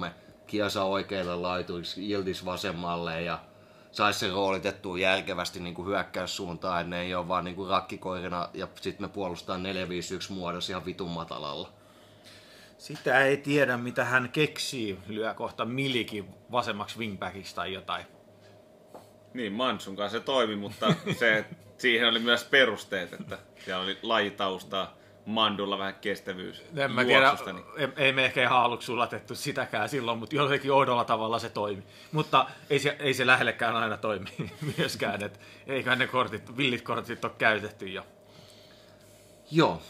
4-3-3, Kiasa oikealle laituiksi, Iltis vasemmalle ja saisi sen roolitettua järkevästi niin kuin hyökkäyssuuntaan, että ne ei ole vaan niin kuin rakkikoirina ja sitten me puolustaa 4-5-1 muodossa ihan vitun matalalla. Sitä ei tiedä, mitä hän keksii. Lyö kohta Milikin vasemmaksi wingbackiksi tai jotain. Niin, Mansun kanssa se toimi, mutta se, siihen oli myös perusteet, että siellä oli lajitaustaa, Mandulla vähän kestävyys En mä tiedä, niin ei, ei me ehkä ihan aluksi sulatettu sitäkään silloin, mutta jollakin oudolla tavalla se toimi. Mutta ei se, ei se lähellekään aina toimi myöskään, että eiköhän ne kortit, villit kortit ole käytetty jo. Joo,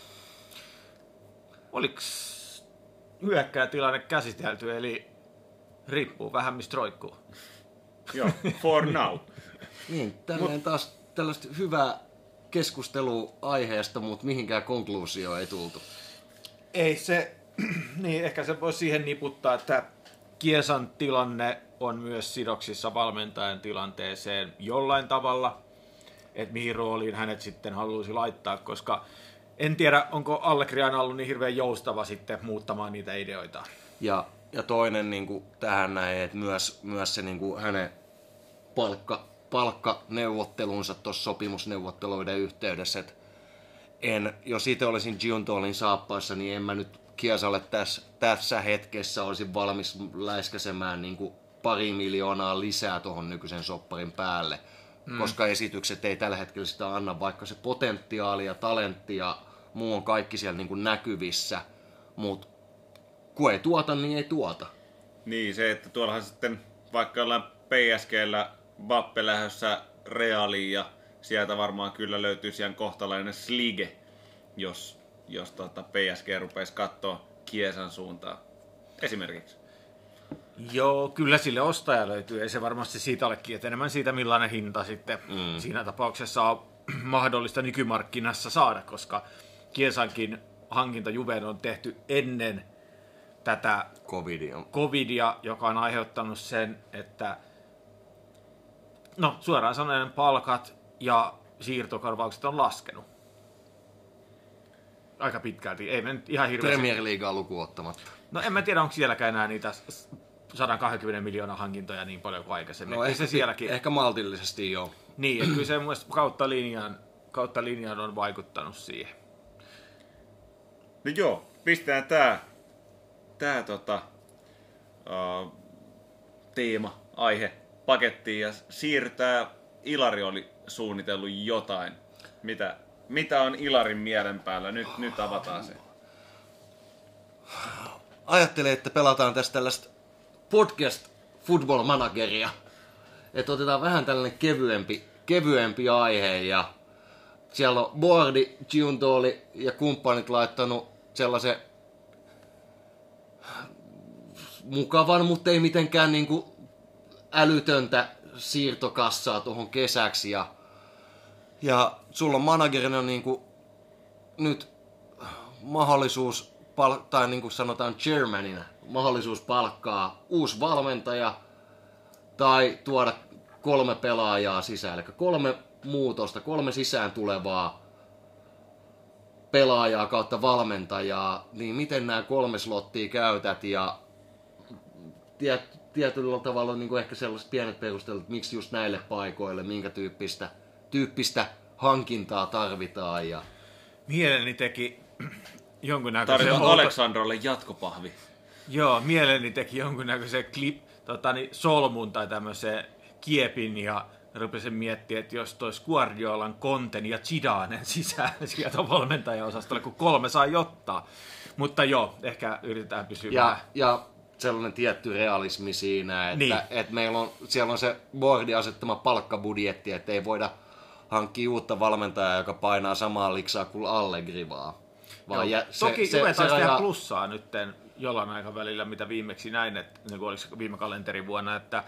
Oliko hyökkäätilanne käsitelty, eli riippuu vähän mistä roikkuu. Joo, for now. Niin, tälleen taas tällaista hyvää keskustelua aiheesta, mutta mihinkään konkluusioon ei tultu. Ei se, niin ehkä se voi siihen niputtaa, että Kiesan tilanne on myös sidoksissa valmentajan tilanteeseen jollain tavalla, että mihin rooliin hänet sitten haluaisi laittaa, koska en tiedä, onko Allegri aina ollut niin hirveän joustava sitten muuttamaan niitä ideoita. Ja, ja toinen niin kuin tähän näin, että myös, myös se niin kuin hänen palkka, palkkaneuvottelunsa tuossa sopimusneuvotteluiden yhteydessä, että en, jos itse olisin Giuntolin saappaissa, niin en mä nyt Kiesalle tässä, tässä hetkessä olisi valmis läiskäsemään niin kuin pari miljoonaa lisää tuohon nykyisen sopparin päälle, mm. koska esitykset ei tällä hetkellä sitä anna, vaikka se potentiaali ja talentti ja muu on kaikki siellä niin kuin näkyvissä, mutta kun ei tuota, niin ei tuota. Niin, se, että tuollahan sitten vaikka ollaan PSGllä Bappe lähdössä Realiin ja sieltä varmaan kyllä löytyy siellä kohtalainen slige, jos, jos tota PSG rupeisi katsoa Kiesan suuntaan. Esimerkiksi. Joo, kyllä sille ostaja löytyy. Ei se varmasti siitä ole kiinni, että enemmän siitä, millainen hinta sitten mm. siinä tapauksessa on mahdollista nykymarkkinassa saada, koska Kiesankin hankinta Juveen on tehty ennen tätä Covid on. covidia, joka on aiheuttanut sen, että no suoraan sanoen palkat ja siirtokorvaukset on laskenut. Aika pitkälti. Ei me nyt ihan hirveästi. Premier Leaguea lukuun ottamatta. No en mä tiedä, onko sielläkään enää niitä 120 miljoonaa hankintoja niin paljon kuin aikaisemmin. No, se sielläkin. Ehkä maltillisesti joo. Niin, että kyllä se mun mielestä kautta linjan, kautta linjan on vaikuttanut siihen. No joo, pistetään tää, tää tota, uh, teema, aihe pakettiin ja siirtää. Ilari oli suunnitellut jotain. Mitä, mitä on Ilarin mielen päällä? Nyt, nyt avataan se. Ajattelin, että pelataan tästä tällaista podcast football manageria. Että otetaan vähän tällainen kevyempi, kevyempi aihe ja siellä on Boardi, Giuntoli ja kumppanit laittanut sellaisen mukavan, mutta ei mitenkään niinku älytöntä siirtokassaa tuohon kesäksi ja, ja sulla on managerina niinku nyt mahdollisuus, tai niin kuin sanotaan chairmanina, mahdollisuus palkkaa uusi valmentaja tai tuoda kolme pelaajaa sisään. Eli kolme muutosta, kolme sisään tulevaa pelaajaa kautta valmentajaa, niin miten nämä kolme slottia käytät ja tiet, tietyllä tavalla on niin kuin ehkä sellaiset pienet perustelut, että miksi just näille paikoille, minkä tyyppistä, tyyppistä hankintaa tarvitaan ja Mieleni teki jonkunnäköisen... Tarvitaan outo- Aleksandrolle jatkopahvi. Joo, mieleni teki jonkunnäköisen klip, tota, niin solmun tai tämmöisen kiepin ja rupesin miettiä, että jos tois Guardiolan, Konten ja Zidanen sisään sieltä valmentajaosastolle, kun kolme saa ottaa. Mutta joo, ehkä yritetään pysyä Ja, vähän. ja sellainen tietty realismi siinä, että, Niin. niin. että meillä on, siellä on se boardi asettama palkkabudjetti, että ei voida hankkia uutta valmentajaa, joka painaa samaa liksaa kuin Allegri vaan. Vaan Joo, jä- Toki se, taisi tehdä rajaa- plussaa nytten jollain aikavälillä, mitä viimeksi näin, että niin kuin oliko se viime kalenterivuonna, että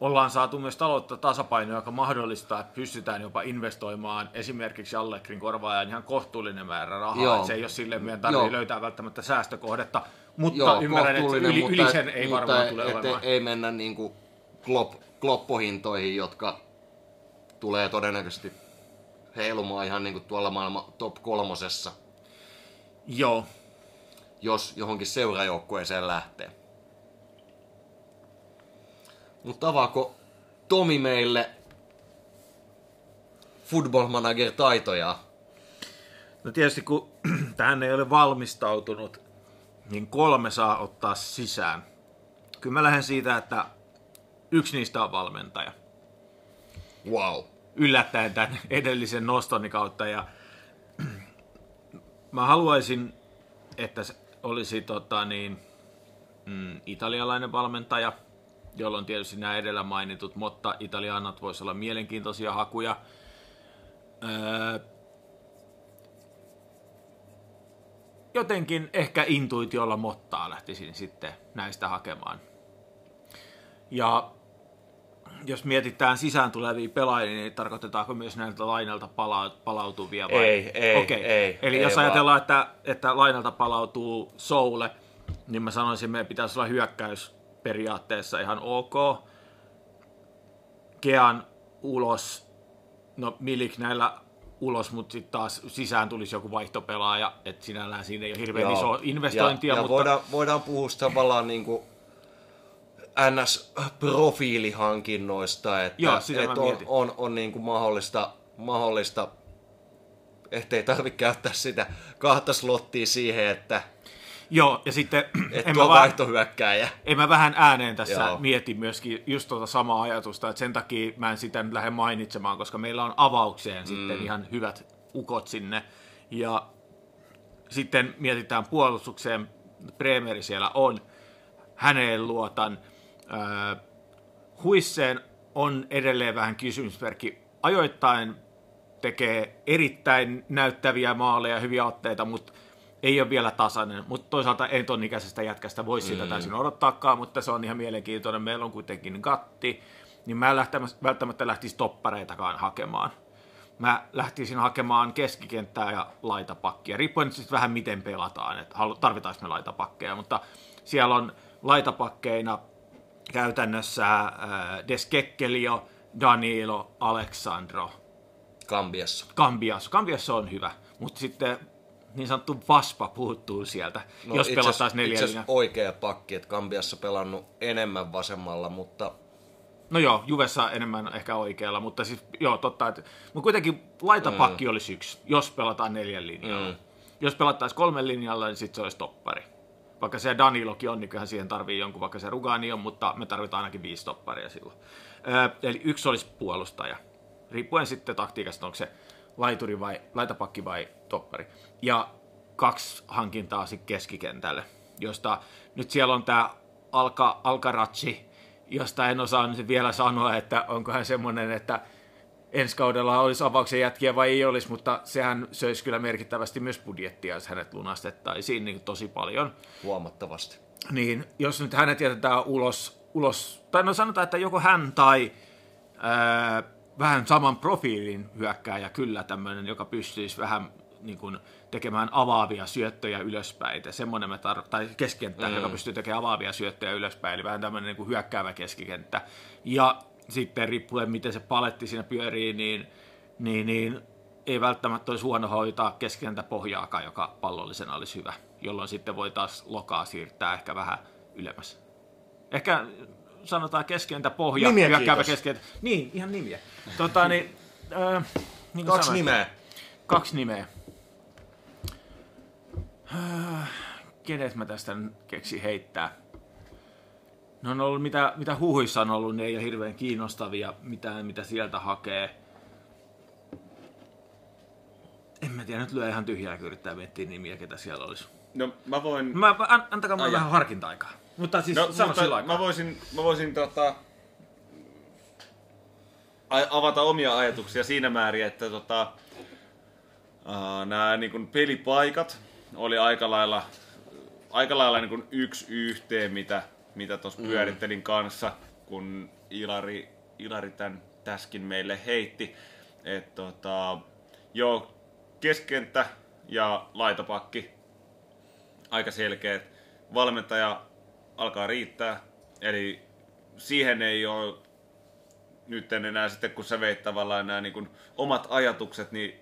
ollaan saatu myös taloutta tasapainoa, joka mahdollistaa, että pystytään jopa investoimaan esimerkiksi Allegrin korvaajan ihan kohtuullinen määrä rahaa. Joo. Että se ei ole silleen, meidän tarvitsee löytää välttämättä säästökohdetta, mutta Joo, ymmärrän, että yli, mutta, yli sen ei mutta varmaan tule et, olemaan. ei mennä niinku klop, kloppohintoihin, jotka tulee todennäköisesti heilumaan ihan niinku tuolla maailman top kolmosessa, Joo, jos johonkin seurajoukkueeseen lähtee. Mutta avaako Tomi meille Football Manager taitoja? No tietysti kun tähän ei ole valmistautunut, niin kolme saa ottaa sisään. Kyllä mä lähden siitä, että yksi niistä on valmentaja. Wow. Yllättäen tämän edellisen nostoni kautta. Ja mä haluaisin, että olisi tota niin, mm, italialainen valmentaja, jolloin tietysti nämä edellä mainitut Motta Italianat voisi olla mielenkiintoisia hakuja. Öö, jotenkin ehkä intuitiolla Mottaa lähtisin sitten näistä hakemaan. Ja jos mietitään sisään tulevia pelaajia, niin tarkoitetaanko myös näiltä lainalta pala- palautuvia? Vai? Ei, ei, Okei. ei, Eli ei jos vaan. ajatellaan, että, että lainalta palautuu Soule, niin mä sanoisin, että meidän pitäisi olla hyökkäys periaatteessa ihan ok. Kean ulos, no Milik näillä ulos, mutta sitten taas sisään tulisi joku vaihtopelaaja, että sinällään siinä ei ole hirveän Joo. iso investointia, ja, ja mutta voidaan, voidaan puhua tavallaan niin kuin NS-profiilihankinnoista, että, Joo, sitä että on, on, on niin kuin mahdollista, mahdollista ettei tarvitse käyttää sitä kahta slottia siihen, että joo, ja sitten et en mä vaan, vaihtohyökkääjä. En mä vähän ääneen tässä Joo. Mieti myöskin just tuota samaa ajatusta, että sen takia mä en sitä nyt lähde mainitsemaan, koska meillä on avaukseen mm. sitten ihan hyvät ukot sinne. Ja sitten mietitään puolustukseen, Bremeri siellä on, häneen luotan. Öö, Huisseen on edelleen vähän kysymysmerkki. Ajoittain tekee erittäin näyttäviä maaleja, hyviä otteita, mutta ei ole vielä tasainen. Mutta toisaalta ei ton ikäisestä jätkästä voi sitä täysin odottaakaan, mutta se on ihan mielenkiintoinen. Meillä on kuitenkin gatti, niin mä en lähtemäs- välttämättä lähtisi toppareitakaan hakemaan. Mä lähtisin hakemaan keskikenttää ja laitapakkia, riippuen nyt sitten vähän miten pelataan, että tarvitaanko me laitapakkeja, mutta siellä on laitapakkeina käytännössä äh, Deskekkelio, Danilo, Aleksandro, Kambiassa. Cambias. Cambias on hyvä, mutta sitten niin sanottu vaspa puuttuu sieltä, no, jos pelataan asiassa- itse oikea pakki, että Kambiassa pelannut enemmän vasemmalla, mutta No joo, Juvessa enemmän ehkä oikealla, mutta siis joo, totta. Että, mutta kuitenkin laitapakki mm. olisi yksi, jos pelataan neljän linjalla. Mm. Jos pelattaisiin kolmen linjalla, niin sitten se olisi toppari. Vaikka se Danilokin on, niin kyllähän siihen tarvii jonkun, vaikka se Rugani on, mutta me tarvitaan ainakin viisi topparia silloin. Öö, eli yksi olisi puolustaja. Riippuen sitten taktiikasta, onko se laituri vai laitapakki vai toppari. Ja kaksi hankintaa sitten keskikentälle, josta nyt siellä on tämä Alka, Alcarazzi, josta en osaa nyt vielä sanoa, että onko hän semmoinen, että ensi kaudella olisi avauksen jätkiä vai ei olisi, mutta sehän söisi kyllä merkittävästi myös budjettia, jos hänet lunastettaisiin niin tosi paljon. huomattavasti. Niin jos nyt hänet jätetään ulos, ulos tai no sanotaan, että joko hän tai ää, vähän saman profiilin hyökkääjä kyllä tämmöinen, joka pystyisi vähän niin kuin, tekemään avaavia syöttöjä ylöspäin. Ja semmoinen me tar- tai keskikenttä, mm. joka pystyy tekemään avaavia syöttöjä ylöspäin, eli vähän tämmöinen niin kuin hyökkäävä keskikenttä. Ja sitten riippuen, miten se paletti siinä pyörii, niin, niin, niin ei välttämättä olisi huono hoitaa keskikentä pohjaakaan, joka pallollisena olisi hyvä, jolloin sitten voi taas lokaa siirtää ehkä vähän ylemmäs. Ehkä sanotaan keskentä pohja, Nimiä hyökkäävä keskentä. Niin, ihan nimiä. Tota, niin, äh, niin Kaksi sanoin, nimeä. Kaksi nimeä. Äh, Kenet mä tästä nyt keksin heittää? Ne on ollut, mitä, mitä huhuissa on ollut, ne ei ole hirveän kiinnostavia, mitään mitä sieltä hakee. En mä tiedä, nyt lyö ihan tyhjää, kun yrittää miettiä nimiä, ketä siellä olisi. No mä voin... Mä, an, antakaa mulle vähän harkinta-aikaa. Mutta siis No, sano mutta sillä aikaa. mä voisin, mä voisin tota, avata omia ajatuksia siinä määrin, että tota, uh, nämä niin pelipaikat oli aika lailla, aika lailla niin yksi yhteen, mitä, mitä tuossa mm. pyörittelin kanssa, kun Ilari, Ilari tämän täskin meille heitti. Et tota, joo, keskenttä ja laitapakki. Aika selkeät. Valmentaja alkaa riittää. Eli siihen ei ole nyt enää sitten, kun sä veit tavallaan nämä niin kuin omat ajatukset, niin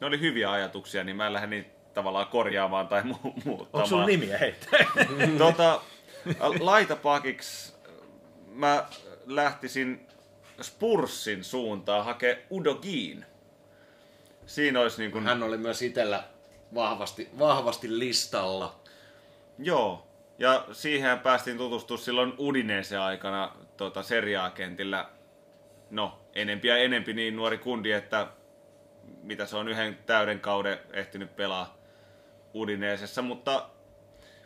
ne oli hyviä ajatuksia, niin mä en lähde niitä tavallaan korjaamaan tai mu- muuttamaan. Onko sulla nimiä heittää? tota, laitapakiksi mä lähtisin Spurssin suuntaan hakee Udogiin. Siinä olisi niin kuin... Hän oli myös itsellä vahvasti, vahvasti listalla. Joo, ja siihen päästiin tutustua silloin Udinese aikana tota, seriaakentillä. No, enempi ja enempi niin nuori kundi, että mitä se on yhden täyden kauden ehtinyt pelaa Udineesessa, mutta,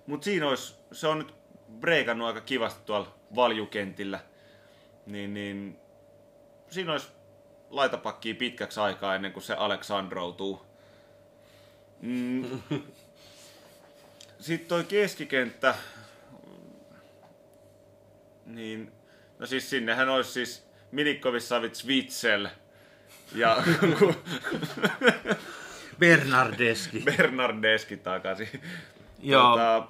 mutta siinä olisi, se on nyt breikannut aika kivasti tuolla valjukentillä, niin, niin siinä olisi laitapakkia pitkäksi aikaa ennen kuin se Aleksandroutuu. Mm. Sitten toi keskikenttä, niin, no siis sinnehän olisi siis Milinkovic, Savic, Witsel ja Bernardeski. Bernardeski takaisin. Joo. Tota,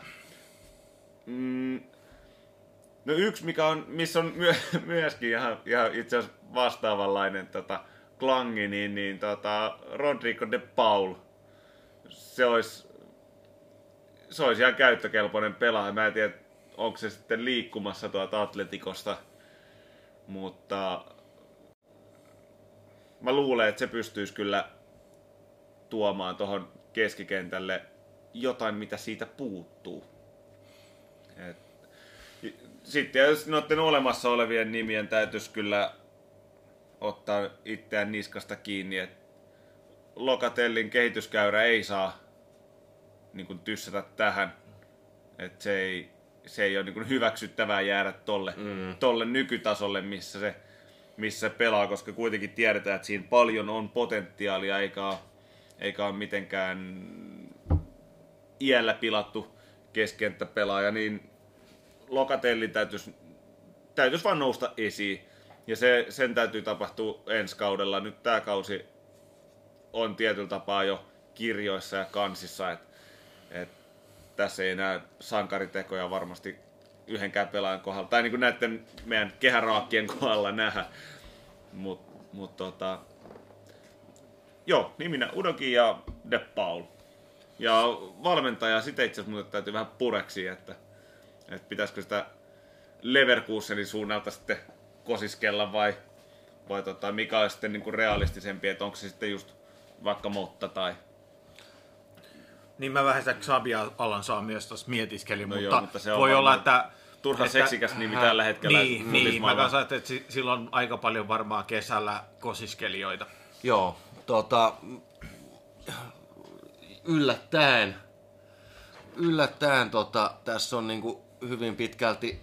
mm, no yksi, mikä on, missä on myö, myöskin ihan, ihan itse asiassa vastaavanlainen tota, klangi, niin, niin tota, Rodrigo de Paul. Se olisi, se olisi ihan käyttökelpoinen pelaaja. Mä en tiedä, onko se sitten liikkumassa tuolta Atletikosta, mutta mä luulen, että se pystyisi kyllä tuomaan tuohon keskikentälle jotain, mitä siitä puuttuu. Et, sitten jos noiden olemassa olevien nimien täytyisi kyllä ottaa itseään niskasta kiinni, että Lokatellin kehityskäyrä ei saa niin kuin tyssätä tähän. Että se ei, se ei ole niin kuin hyväksyttävää jäädä tolle, mm. tolle nykytasolle, missä se, missä pelaa, koska kuitenkin tiedetään, että siinä paljon on potentiaalia, eikä ole, eikä ole mitenkään iällä pilattu keskenttäpelaaja, niin Lokatellin täytyisi, täytyisi vaan nousta esiin. Ja se, sen täytyy tapahtua ensi kaudella. Nyt tämä kausi on tietyllä tapaa jo kirjoissa ja kansissa, että et tässä ei enää sankaritekoja varmasti yhdenkään pelaajan kohdalla, tai niin kuin näiden meidän kehäraakkien kohdalla nähdä. Mutta mut tota, joo, niminä Udoki ja De Paul. Ja valmentaja, sitä itse asiassa muuten täytyy vähän pureksi, että, että pitäisikö sitä Leverkusenin suunnalta sitten kosiskella vai, vai tota, mikä olisi sitten niin kuin realistisempi, että onko se sitten just vaikka Motta tai... Niin mä vähän sitä Xabia Alan saa myös tuossa mietiskelin, No mutta, joo, mutta se voi olla, että... turha että seksikäs nimi hän- tällä hetkellä Niin, niin mä kanssa että si- sillä on aika paljon varmaan kesällä kosiskelijoita. Joo, tota, yllättäen, yllättäen tota, tässä on niinku hyvin pitkälti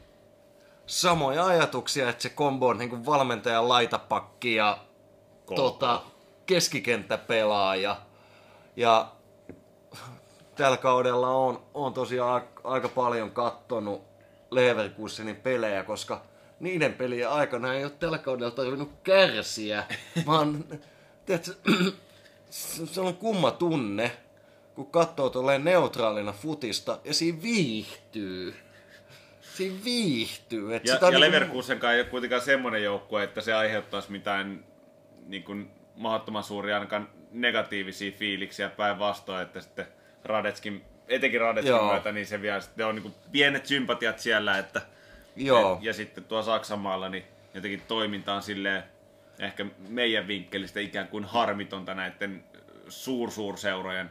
samoja ajatuksia, että se kombo on niinku valmentajan laitapakki ja tota, keskikenttäpelaaja. Ja tällä kaudella on, on tosiaan aika paljon kattonut Leverkusenin pelejä, koska niiden pelien aikana ei ole tällä kaudella tarvinnut kärsiä, vaan tiedätkö, se on kumma tunne, kun katsoo tolleen neutraalina futista ja siinä viihtyy. Siinä viihtyy. Et Ja, sitä ja niinku- Leverkusenkaan ei ole kuitenkaan semmoinen joukkue, että se aiheuttaisi mitään niin kuin, mahdottoman suuria ainakaan negatiivisia fiiliksiä päinvastoin, että sitten Radetskin, etenkin Radetskin Joo. myötä, niin se vielä sitten on niin kuin pienet sympatiat siellä, että Joo. ja sitten tuo Saksanmaalla, niin jotenkin toiminta on silleen ehkä meidän vinkkelistä ikään kuin harmitonta näiden suursuurseurojen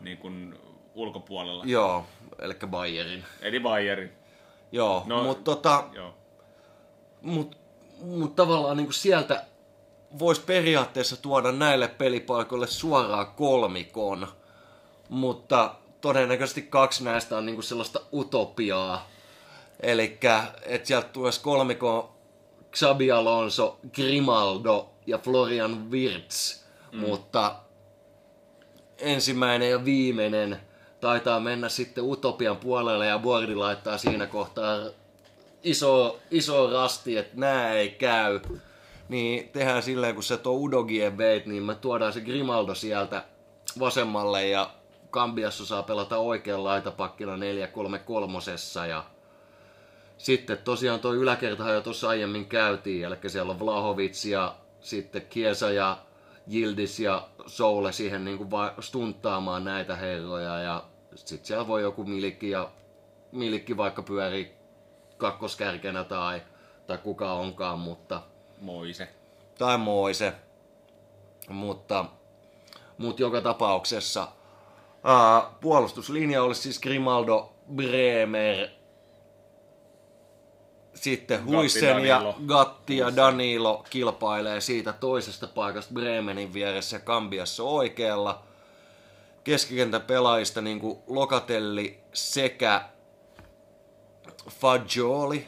niin kuin ulkopuolella. Joo, eli Bayerin. Eli Bayerin. Joo, No, mutta tota, Joo. mut, mut tavallaan niinku sieltä voisi periaatteessa tuoda näille pelipaikoille suoraan kolmikon, mutta todennäköisesti kaksi näistä on niinku sellaista utopiaa. Eli että sieltä tulisi kolmikon Xabi Alonso, Grimaldo ja Florian Wirtz, mm. mutta ensimmäinen ja viimeinen taitaa mennä sitten utopian puolelle ja Bordi laittaa siinä kohtaa iso, iso rasti, että nää ei käy, niin tehdään silleen, kun se tuo Udogien veit, niin me tuodaan se Grimaldo sieltä vasemmalle ja Kambiassa saa pelata oikean laitapakkina 4-3-3 ja sitten tosiaan tuo yläkertahan jo tuossa aiemmin käytiin, eli siellä on Vlahovic ja sitten Kiesa ja Jildis ja Soule siihen niin kuin va- stunttaamaan näitä herroja ja sitten siellä voi joku milikki ja milikki vaikka pyörii kakkoskärkenä tai, tai kuka onkaan, mutta Moise. tai Moise. Mutta, mutta joka tapauksessa ää, puolustuslinja olisi siis Grimaldo, Bremer, sitten Huisen ja. Gatti ja Danilo kilpailee siitä toisesta paikasta Bremenin vieressä ja Kambiassa oikealla. Keskikentän pelaajista niin kuin Lokatelli sekä Fagioli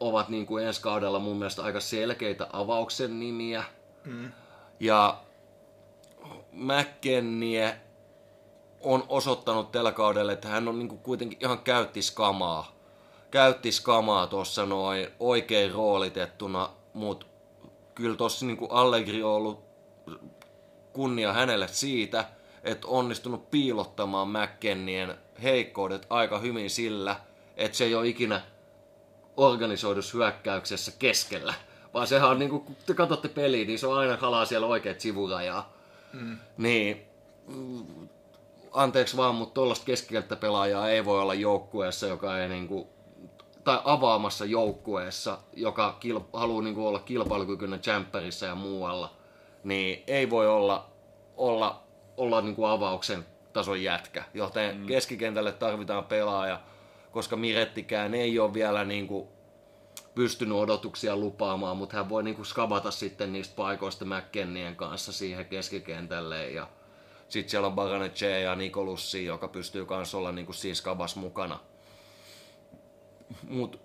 ovat niin kuin ensi kaudella mun mielestä aika selkeitä avauksen nimiä. Mm. Ja McKennie on osoittanut tällä kaudella, että hän on niin kuin kuitenkin ihan käyttiskamaa. Käyttiskamaa tuossa noin oikein roolitettuna, mutta kyllä tuossa niin kuin Allegri on ollut kunnia hänelle siitä, että onnistunut piilottamaan McKennien heikkoudet aika hyvin sillä, että se ei ole ikinä organisoidussa hyökkäyksessä keskellä. Vaan sehän on, niin kun te katsotte peliä, niin se on aina halaa siellä oikeat sivurajaa. Mm. Niin, anteeksi vaan, mutta tuollaista keskikenttäpelaajaa ei voi olla joukkueessa, joka ei niin kuin, tai avaamassa joukkueessa, joka kil, haluaa niin olla kilpailukykyinen jämppärissä ja muualla, niin ei voi olla, olla, olla niin kuin avauksen tason jätkä. Joten mm. keskikentälle tarvitaan pelaaja, koska Mirettikään ei ole vielä niin kuin pystynyt odotuksia lupaamaan, mutta hän voi niin kuin skavata sitten niistä paikoista McKennien kanssa siihen keskikentälle ja sitten siellä on Baranece ja Nikolussi, joka pystyy kanssa olla niin kuin siinä skabas mukana. Mut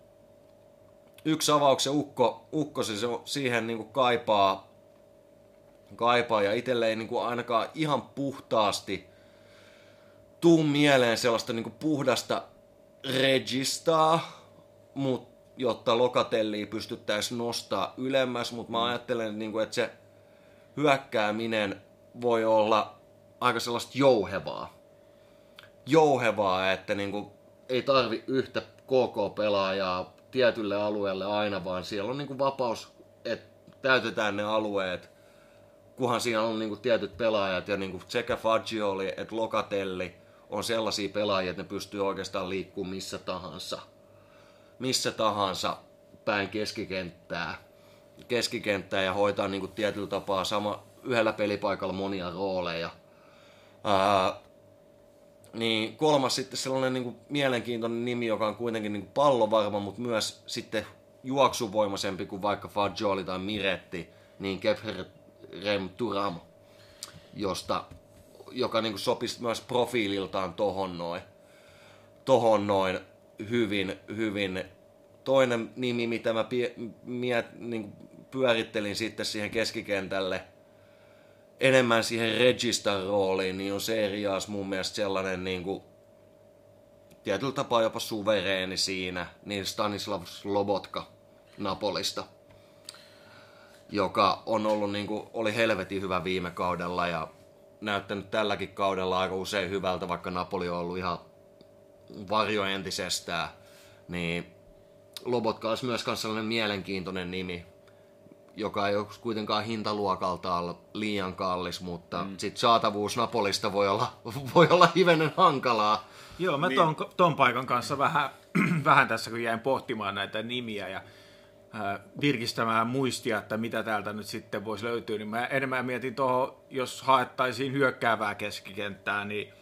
yksi avauksen ukko, ukko se, se siihen niin kuin kaipaa, kaipaa ja itselle ei niin kuin ainakaan ihan puhtaasti tuu mieleen sellaista niin kuin puhdasta registaa, mut, jotta lokatellia pystyttäisiin nostaa ylemmäs, mutta mä ajattelen, niin kuin, että se hyökkääminen voi olla aika sellaista jouhevaa. Jouhevaa, että niin kuin, ei tarvi yhtä KK-pelaajaa tietylle alueelle aina, vaan siellä on niin kuin vapaus, että täytetään ne alueet, kunhan siinä on niin kuin tietyt pelaajat ja niin kuin sekä Fagioli että Lokatelli on sellaisia pelaajia, että ne pystyy oikeastaan liikkumaan missä tahansa. Missä tahansa päin keskikenttää. Keskikenttää ja hoitaa niin kuin tietyllä tapaa sama, yhdellä pelipaikalla monia rooleja. Ää, niin kolmas sitten sellainen niin kuin mielenkiintoinen nimi, joka on kuitenkin niin kuin pallovarma, mutta myös sitten juoksuvoimaisempi kuin vaikka Fagioli tai Miretti, niin Kefrem Turam, josta, joka niin kuin sopisi myös profiililtaan tohon noin, tohon noin hyvin, hyvin. Toinen nimi, mitä mä pie, miet, niin pyörittelin sitten siihen keskikentälle, enemmän siihen Registan rooliin, niin on Serias mun mielestä sellainen niin kuin, tietyllä tapaa jopa suvereeni siinä, niin Stanislav Slobotka Napolista, joka on ollut niin kuin, oli helvetin hyvä viime kaudella ja näyttänyt tälläkin kaudella aika usein hyvältä, vaikka Napoli on ollut ihan varjo entisestään, niin Lobotka olisi myös sellainen mielenkiintoinen nimi, joka ei ole kuitenkaan hintaluokaltaan liian kallis, mutta mm. sitten saatavuus Napolista voi olla, voi olla hivenen hankalaa. Joo, mä ton, ton paikan kanssa vähän, vähän tässä, kun jäin pohtimaan näitä nimiä ja äh, virkistämään muistia, että mitä täältä nyt sitten voisi löytyä, niin mä enemmän mietin tuohon, jos haettaisiin hyökkäävää keskikenttää, niin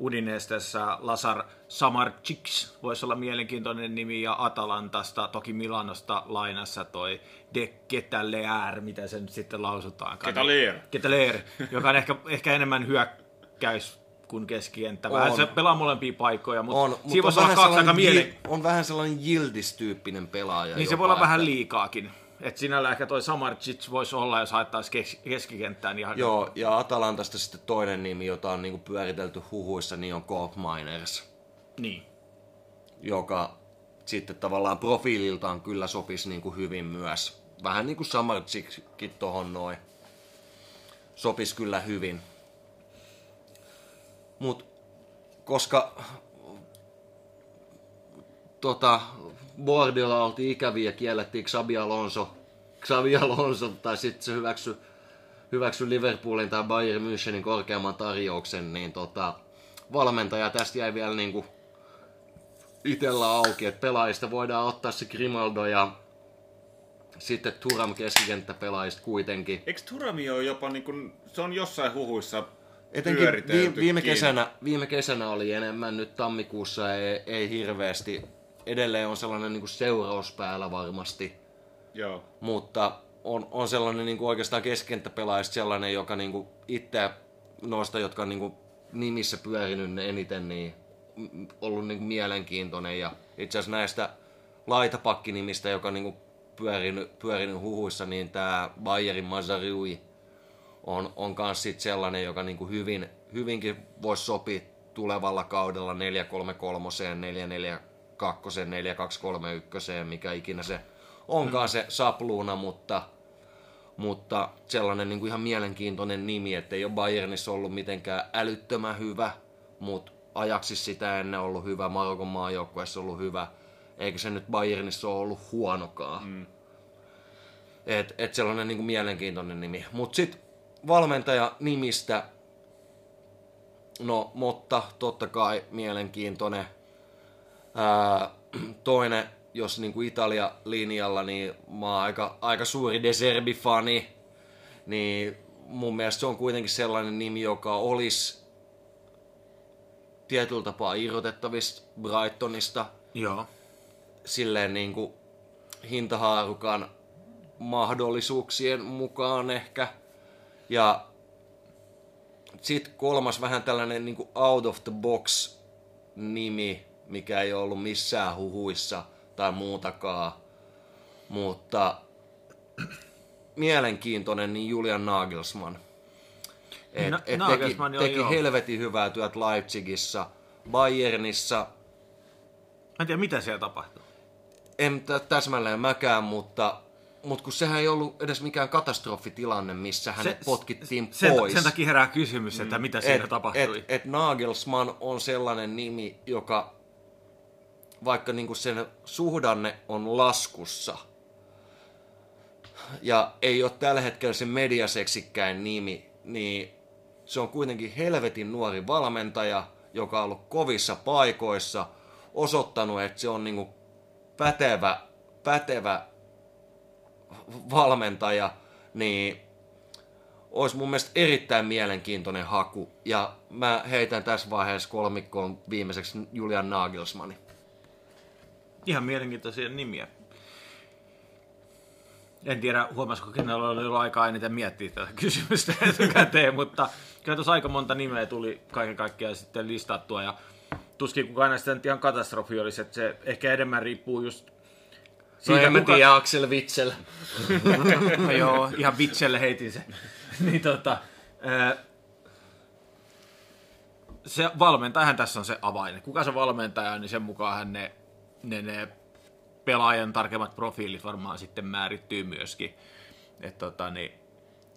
Udinestessa Lazar Samarcic voisi olla mielenkiintoinen nimi, ja Atalantasta, toki Milanosta lainassa toi De Ketaleer, mitä se nyt sitten lausutaan. Ketaleer. Ketaleer, joka on ehkä, ehkä enemmän hyökkäys kuin keskikenttä. Vähän On. se pelaa molempia paikkoja, mutta On, siinä mutta on vähän, kaksi aika mielen... Jil- on vähän sellainen Jildis-tyyppinen pelaaja. Niin se voi olla vähän että- liikaakin. Et sinällä ehkä toi Samarcic voisi olla, jos haettaisiin kes- keskikenttään ihan... Joo, ja Atalantasta sitten toinen nimi, jota on niinku pyöritelty huhuissa, niin on Coop Miners, Niin. joka sitten tavallaan profiililtaan kyllä sopisi niin kuin hyvin myös. Vähän niin kuin Samardzikin tohon noin. Sopisi kyllä hyvin. Mut koska tota, Bordilla oltiin ikäviä kiellettiin Xabi Alonso, Xabi Alonso tai sitten se hyväksy, hyväksy Liverpoolin tai Bayern Münchenin korkeamman tarjouksen, niin tota, valmentaja tästä jäi vielä niinku itellä auki, että pelaajista voidaan ottaa se Grimaldo ja sitten Turam keskikenttäpelaajista kuitenkin. Eikö Turami ole jopa niin kuin, se on jossain huhuissa Etenkin viime, viime, kesänä, viime kesänä oli enemmän, nyt tammikuussa ei, ei hirveästi. Edelleen on sellainen niin kuin seuraus päällä varmasti, Joo. mutta on, on sellainen niin kuin oikeastaan keskenttäpelaajista sellainen, joka niin kuin itse noista, jotka on niin kuin nimissä pyörinyt ne eniten, niin ollut niin kuin mielenkiintoinen. Ja itse asiassa näistä laitapakkinimistä, joka niin kuin pyörinyt, pyörinyt huhuissa, niin tämä Bayerin Mazariui on, on kans sit sellainen, joka niinku hyvin, hyvinkin voisi sopia tulevalla kaudella 433, 442, 4231, mikä ikinä se onkaan se sapluuna, mutta, mutta sellainen niinku ihan mielenkiintoinen nimi, että ei ole Bayernissa ollut mitenkään älyttömän hyvä, mutta ajaksi sitä ennen ollut hyvä, Marokon maajoukkueessa ollut hyvä, eikä se nyt Bayernissa ole ollut huonokaan. Mm. Et, et sellainen niinku mielenkiintoinen nimi. Mutta sitten valmentaja nimistä, no Motta totta kai mielenkiintoinen. Ää, toinen, jos niinku Italia-linjalla, niin mä oon aika, aika suuri De Serbi-fani. Niin mun mielestä se on kuitenkin sellainen nimi, joka olisi tietyllä tapaa irrotettavissa Brightonista Joo. Silleen niin kuin hintahaarukan mahdollisuuksien mukaan ehkä. Ja sitten kolmas vähän tällainen niin kuin out of the box nimi, mikä ei ollut missään huhuissa tai muutakaan. Mutta mielenkiintoinen, niin Julian Nagelsmann. Et, Na- et Nagelsmann, teki, joo, teki joo. helvetin hyvää työt Leipzigissa, Bayernissa, Mä en tiedä, mitä siellä tapahtuu. En tä- täsmälleen mäkään, mutta, mutta kun sehän ei ollut edes mikään katastrofitilanne, missä hänet potkittiin sen, pois. Sen takia herää kysymys, että mitä siinä et, tapahtui. Et, et Nagelsmann on sellainen nimi, joka vaikka niinku sen suhdanne on laskussa ja ei ole tällä hetkellä se mediaseksikkäin nimi, niin se on kuitenkin helvetin nuori valmentaja, joka on ollut kovissa paikoissa, osoittanut, että se on niinku pätevä, pätevä valmentaja, niin olisi mun mielestä erittäin mielenkiintoinen haku. Ja mä heitän tässä vaiheessa kolmikkoon viimeiseksi Julian Nagelsmannin. Ihan mielenkiintoisia nimiä. En tiedä, huomasiko kenellä oli ollut aikaa eniten miettiä tätä kysymystä etukäteen, mutta kyllä tuossa aika monta nimeä tuli kaiken kaikkiaan sitten listattua ja tuskin kukaan näistä nyt ihan katastrofi olisi, että se ehkä enemmän riippuu just Siitä no en mä tiedä, Axel Witsel. No joo, ihan vitselle heitin sen. niin tota, se valmentajahan tässä on se avain. Kuka se valmentaja on, niin sen mukaan ne, ne, ne pelaajan tarkemmat profiilit varmaan sitten määrittyy myöskin. Et tota, niin,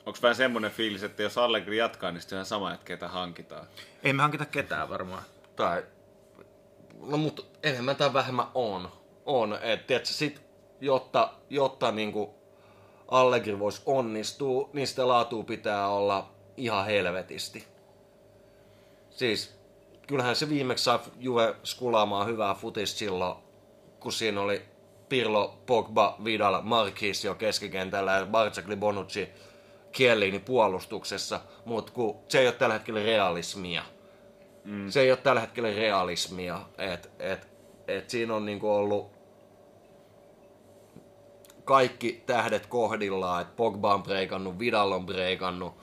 Onko vähän semmoinen fiilis, että jos Allegri jatkaa, niin sitten on sama, että ketä hankitaan? ei me hankita ketään varmaan. Tai, no mutta enemmän tai vähemmän on. On, että tiedätkö, sit, jotta, jotta niinku Allegri voisi onnistua, niin sitä laatua pitää olla ihan helvetisti. Siis, kyllähän se viimeksi sai Juve skulaamaan hyvää futista silloin, kun siinä oli Pirlo, Pogba, Vidal, Marquis jo keskikentällä ja Barcakli, Bonucci, Chiellini puolustuksessa, mutta kun se ei ole tällä hetkellä realismia. Mm. Se ei ole tällä hetkellä realismia, että et, et siinä on niinku ollut kaikki tähdet kohdillaan, että Pogba on breikannut, Vidal on breikannut,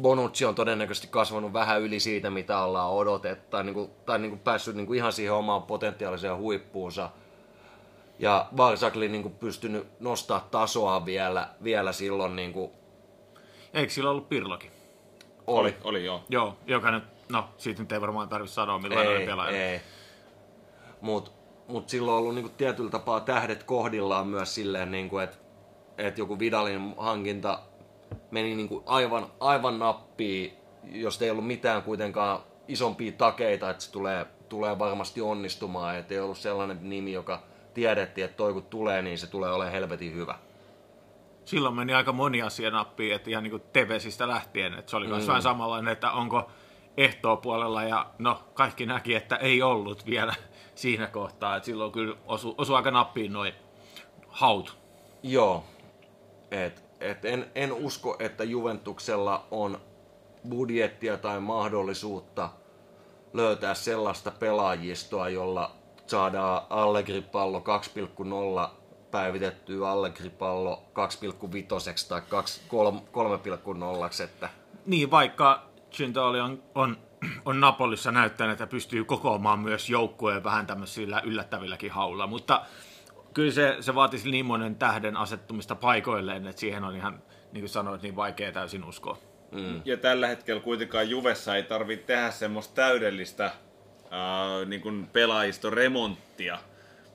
Bonucci on todennäköisesti kasvanut vähän yli siitä, mitä ollaan odotettu, tai, niinku, tai niinku päässyt niinku ihan siihen omaan potentiaaliseen huippuunsa. Ja Barsakli niinku pystynyt nostaa tasoa vielä, vielä silloin niinku Eikö sillä ollut Pirlokin? oli. Oli joo. Joo, joka nyt, no siitä nyt ei varmaan tarvitse sanoa, millainen Ei, pelaaja. ei. Mut mutta silloin on ollut niin kuin tietyllä tapaa tähdet kohdillaan myös silleen, niin kuin, että, että joku Vidalin hankinta meni niin kuin aivan, aivan nappiin, jos ei ollut mitään kuitenkaan isompia takeita, että se tulee, tulee varmasti onnistumaan. Että ei ollut sellainen nimi, joka tiedettiin, että toi kun tulee, niin se tulee olemaan helvetin hyvä. Silloin meni aika moni asia nappiin, että ihan niin kuin Tevesistä lähtien, että se oli myös mm. vähän samanlainen, että onko ehtoa puolella ja no kaikki näki, että ei ollut vielä siinä kohtaa, että silloin kyllä osu, osu aika nappiin noin haut. Joo, et, et en, en usko, että Juventuksella on budjettia tai mahdollisuutta löytää sellaista pelaajistoa, jolla saadaan Allegri-pallo 2,0 päivitettyä Allegri-pallo 2,5 tai 3,0. Että... Niin, vaikka Gintoli on, on, on Napolissa näyttänyt, että pystyy kokoamaan myös joukkueen vähän tämmöisillä yllättävilläkin haulla, mutta kyllä se, se vaatisi niin monen tähden asettumista paikoilleen, että siihen on ihan, niin kuin sanoit, niin vaikea täysin uskoa. Mm. Ja tällä hetkellä kuitenkaan Juvessa ei tarvitse tehdä semmoista täydellistä äh, niin kuin pelaajiston remonttia,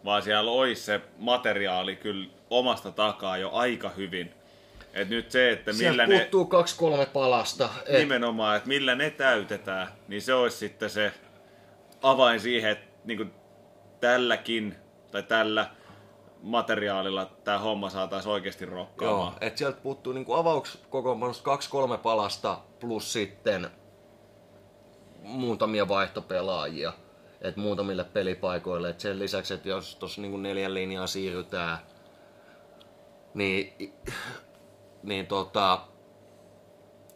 vaan siellä olisi se materiaali kyllä omasta takaa jo aika hyvin. Et nyt se, että millä ne... puuttuu kaksi kolme palasta. Et... Nimenomaan, että millä ne täytetään, niin se olisi sitten se avain siihen, että niin tälläkin tai tällä materiaalilla tämä homma saataisiin oikeasti rokkaamaan. Joo, että sieltä puuttuu niin avauskokoonpanosta kaksi kolme palasta plus sitten muutamia vaihtopelaajia et muutamille pelipaikoille. Et sen lisäksi, että jos tuossa niin neljän linjaa siirrytään, niin, niin tota,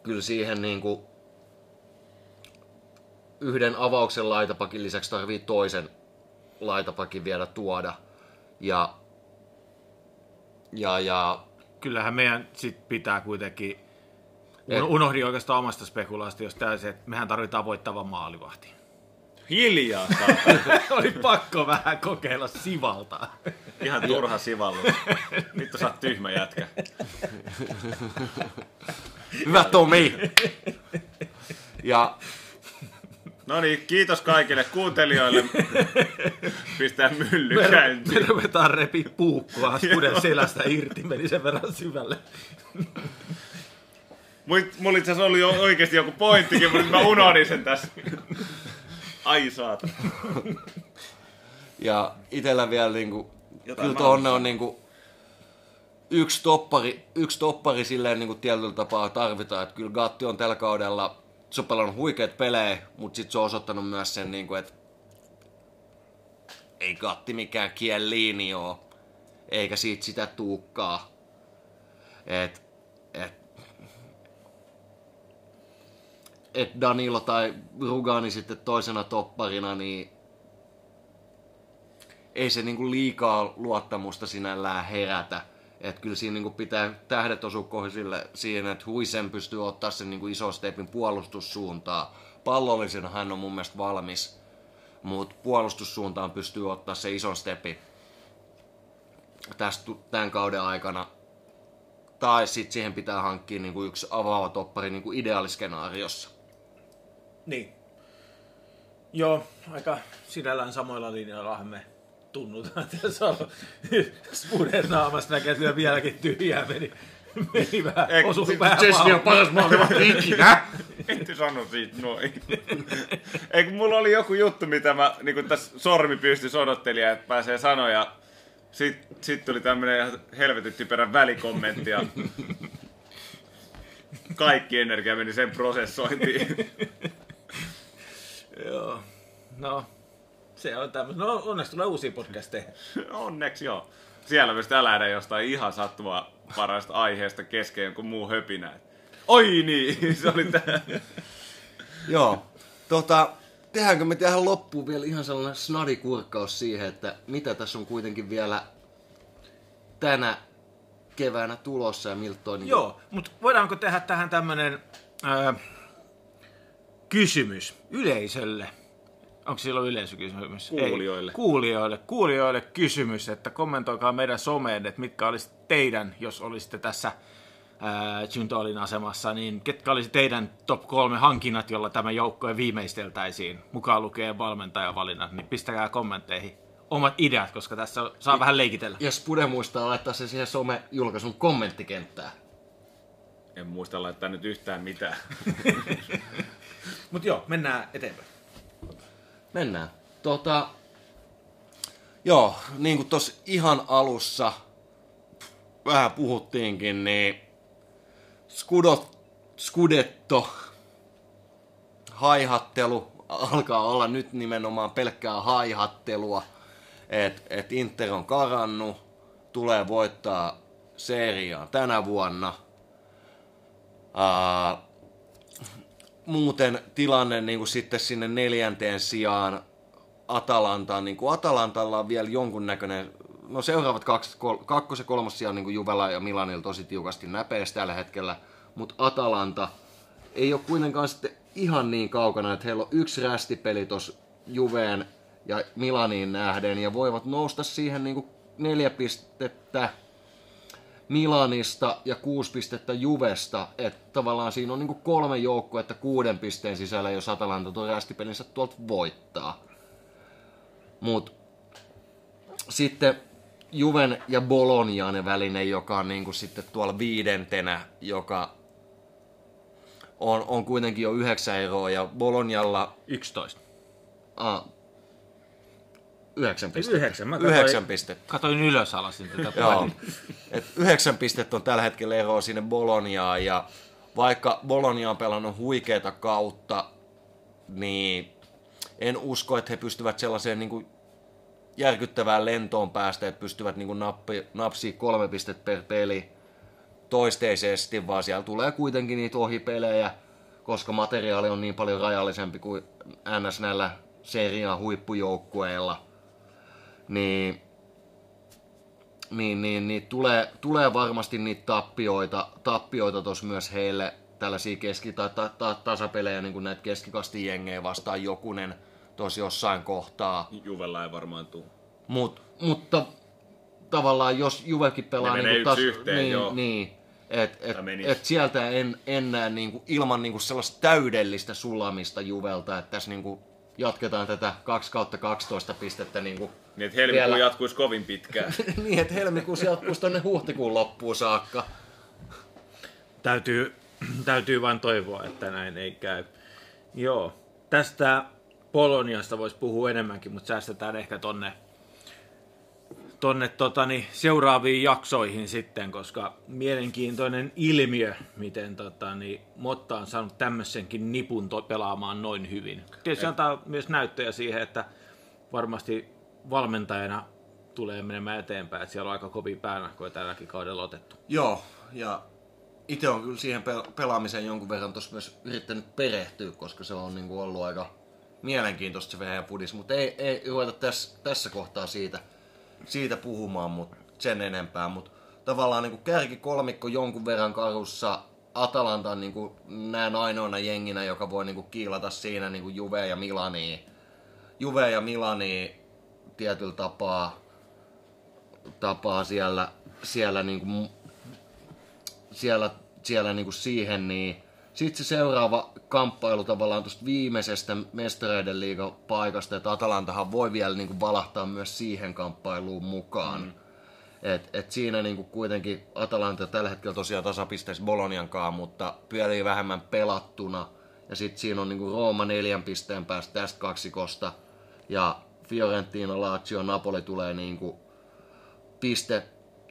kyllä siihen niin kuin yhden avauksen laitapakin lisäksi tarvii toisen laitapakin vielä tuoda. Ja ja, ja... Kyllähän meidän sit pitää kuitenkin, Et... unohdin oikeastaan omasta spekulaatiosta täysin, että mehän tarvitaan voittava maalivahti. Hiljaa! Oli pakko vähän kokeilla sivalta. Ihan turha sivallu. Vittu sä oot tyhmä jätkä. Hyvä Tomi! Ja No niin, kiitos kaikille kuuntelijoille. Pistää mylly me, käyntiin. Me ruvetaan repi puukkoa kuden selästä irti, meni sen verran syvälle. Mulla itse asiassa oli jo oikeasti joku pointtikin, mutta mä unohdin sen tässä. Ai saata. Ja itellä vielä niinku, Jotain kyllä tuonne on niinku, yksi toppari, yksi toppari silleen niinku tietyllä tapaa tarvitaan. Että kyllä Gatti on tällä kaudella se on pelannut huikeat pelejä, mutta sitten se on osoittanut myös sen, niin kuin, että ei katti mikään kieliini oo, eikä siitä sitä tuukkaa. Et, et Danilo tai Rugani sitten toisena topparina, niin ei se niinku liikaa luottamusta sinällään herätä että kyllä siinä niin pitää tähdet osua kohdille siihen, että Huisen pystyy ottaa sen niin ison stepin puolustussuuntaan. Pallollisena hän on mun mielestä valmis, mutta puolustussuuntaan pystyy ottaa se ison stepi tästä, tämän kauden aikana. Tai sitten siihen pitää hankkia niin kuin yksi avaava toppari niin kuin ideaaliskenaariossa. Niin. Joo, aika sinällään samoilla linjoilla me tunnutaan, se on Spuden naamasta näkee, että vieläkin tyhjää meni. Meni vähän, Eik, osui vähän Chesney on paras maalivahti ikinä. Ette sano siitä noin. Eikö mulla oli joku juttu, mitä mä niin tässä sormi pystyi odottelija, että pääsee sanoja. Sitten sit tuli tämmönen helvetin typerä välikommentti ja kaikki energia meni sen prosessointiin. Joo. No, se on tämmöinen. No onneksi tulee uusia podcasteja. onneksi joo. Siellä myös tää lähdä jostain ihan sattumaa parasta aiheesta kesken jonkun muu höpinä. Oi niin, se oli tää. joo. Tota, tehdäänkö me tähän loppuun vielä ihan sellainen snadikurkkaus siihen, että mitä tässä on kuitenkin vielä tänä keväänä tulossa ja miltä toi... Niin Joo, mutta voidaanko tehdä tähän tämmönen äh, kysymys yleisölle? Onko silloin yleisökysymys? Kuulijoille. Ei. Kuulijoille. Kuulijoille kysymys, että kommentoikaa meidän someen, että mitkä olisi teidän, jos olisitte tässä Juntolin asemassa, niin ketkä olisi teidän top kolme hankinnat, jolla tämä joukkue viimeisteltäisiin, mukaan lukee valmentajavalinnat, niin pistäkää kommentteihin omat ideat, koska tässä saa vähän leikitellä. Ja Spude muistaa laittaa se siihen some-julkaisun kommenttikenttään. En muista laittaa nyt yhtään mitään. Mutta joo, mennään eteenpäin. Mennään. Tota, joo, niin kuin tuossa ihan alussa vähän puhuttiinkin, niin Skudot, Skudetto, haihattelu alkaa olla nyt nimenomaan pelkkää haihattelua. Et, et Inter on karannut, tulee voittaa seriaa tänä vuonna. Ää, muuten tilanne niin kuin sitten sinne neljänteen sijaan Atalantaan, niin kuin Atalantalla on vielä jonkunnäköinen, no seuraavat kaksi, kol, kakkos- ja kolmas sijaan niin kuin ja Milanilla tosi tiukasti näpeästi tällä hetkellä, mutta Atalanta ei ole kuitenkaan sitten ihan niin kaukana, että heillä on yksi rästipeli tuossa Juveen ja Milaniin nähden ja voivat nousta siihen niin kuin neljä pistettä Milanista ja kuusi pistettä Juvesta, että tavallaan siinä on niin kuin kolme joukkuetta kuuden pisteen sisällä, jos Atalanta tuon rästipelinsä tuolta voittaa. Mut sitten Juven ja Bolognan välinen, joka on niin kuin sitten tuolla viidentenä, joka on, on kuitenkin jo yhdeksän eroa ja Bolognalla 11. ah, yhdeksän pistettä. Yhdeksän. Mä katsoin, Yhdeksän pistettä. Katoin ylös alasin tätä Joo. Et yhdeksän pistettä on tällä hetkellä eroa sinne Boloniaan ja vaikka Bologna on pelannut huikeeta kautta, niin en usko, että he pystyvät sellaiseen niin kuin järkyttävään lentoon päästä, että pystyvät niin kuin nappi, napsii kolme pistettä per peli toisteisesti, vaan siellä tulee kuitenkin niitä ohipelejä, koska materiaali on niin paljon rajallisempi kuin NS näillä seriaan huippujoukkueilla. Niin niin, niin, niin tulee, tulee varmasti niitä tappioita, tappioita tuossa myös heille, tällaisia keski- tai ta, ta, tasapelejä, niin kuin näitä keskikastin jengejä vastaan jokunen tosi jossain kohtaa. Juvella ei varmaan tuu. Mut, mutta tavallaan jos Juvekin pelaa Ne niin yksi yhteen, niin, joo. niin et, et, et sieltä en, en näe niin kuin, ilman niin kuin sellaista täydellistä sulamista Juvelta, että tässä niin kuin, jatketaan tätä 2 kautta 12 pistettä niin kuin, Niin, että helmikuu Vielä- jatkuisi kovin pitkään. niin, että helmikuussa jatkuisi tonne huhtikuun loppuun saakka. Täytyy, täytyy vain toivoa, että näin ei käy. Joo, tästä Poloniasta voisi puhua enemmänkin, mutta säästetään ehkä tonne, tonne totani, seuraaviin jaksoihin sitten, koska mielenkiintoinen ilmiö, miten totani, Motta on saanut tämmöisenkin nipun to- pelaamaan noin hyvin. Tietysti se antaa myös näyttöjä siihen, että varmasti valmentajana tulee menemään eteenpäin, että siellä on aika kovia päänahkoja tälläkin kaudella otettu. Joo, ja itse on kyllä siihen pel- pelaamiseen jonkun verran tuossa myös yrittänyt perehtyä, koska se on niinku ollut aika mielenkiintoista se Venäjän pudis, mutta ei, ei ruveta tässä, tässä kohtaa siitä, siitä puhumaan mut sen enempää, mutta tavallaan niinku kärki kolmikko jonkun verran karussa, Atalanta on niinku näen ainoana jenginä, joka voi niinku kiilata siinä niinku Juve ja Milani. Juve ja Milani tietyllä tapaa, tapaa siellä, siellä niinku siellä, siellä niinku siihen, niin sitten se seuraava kamppailu tavallaan tuosta viimeisestä mestareiden liigan paikasta, että Atalantahan voi vielä niinku valahtaa myös siihen kamppailuun mukaan. Mm. Et, et siinä niinku kuitenkin Atalanta tällä hetkellä tosiaan tasapisteessä Boloniankaan, mutta pyörii vähemmän pelattuna. Ja sitten siinä on niinku Rooma neljän pisteen päästä tästä kaksikosta. Ja Fiorentina, Lazio, Napoli tulee niinku piste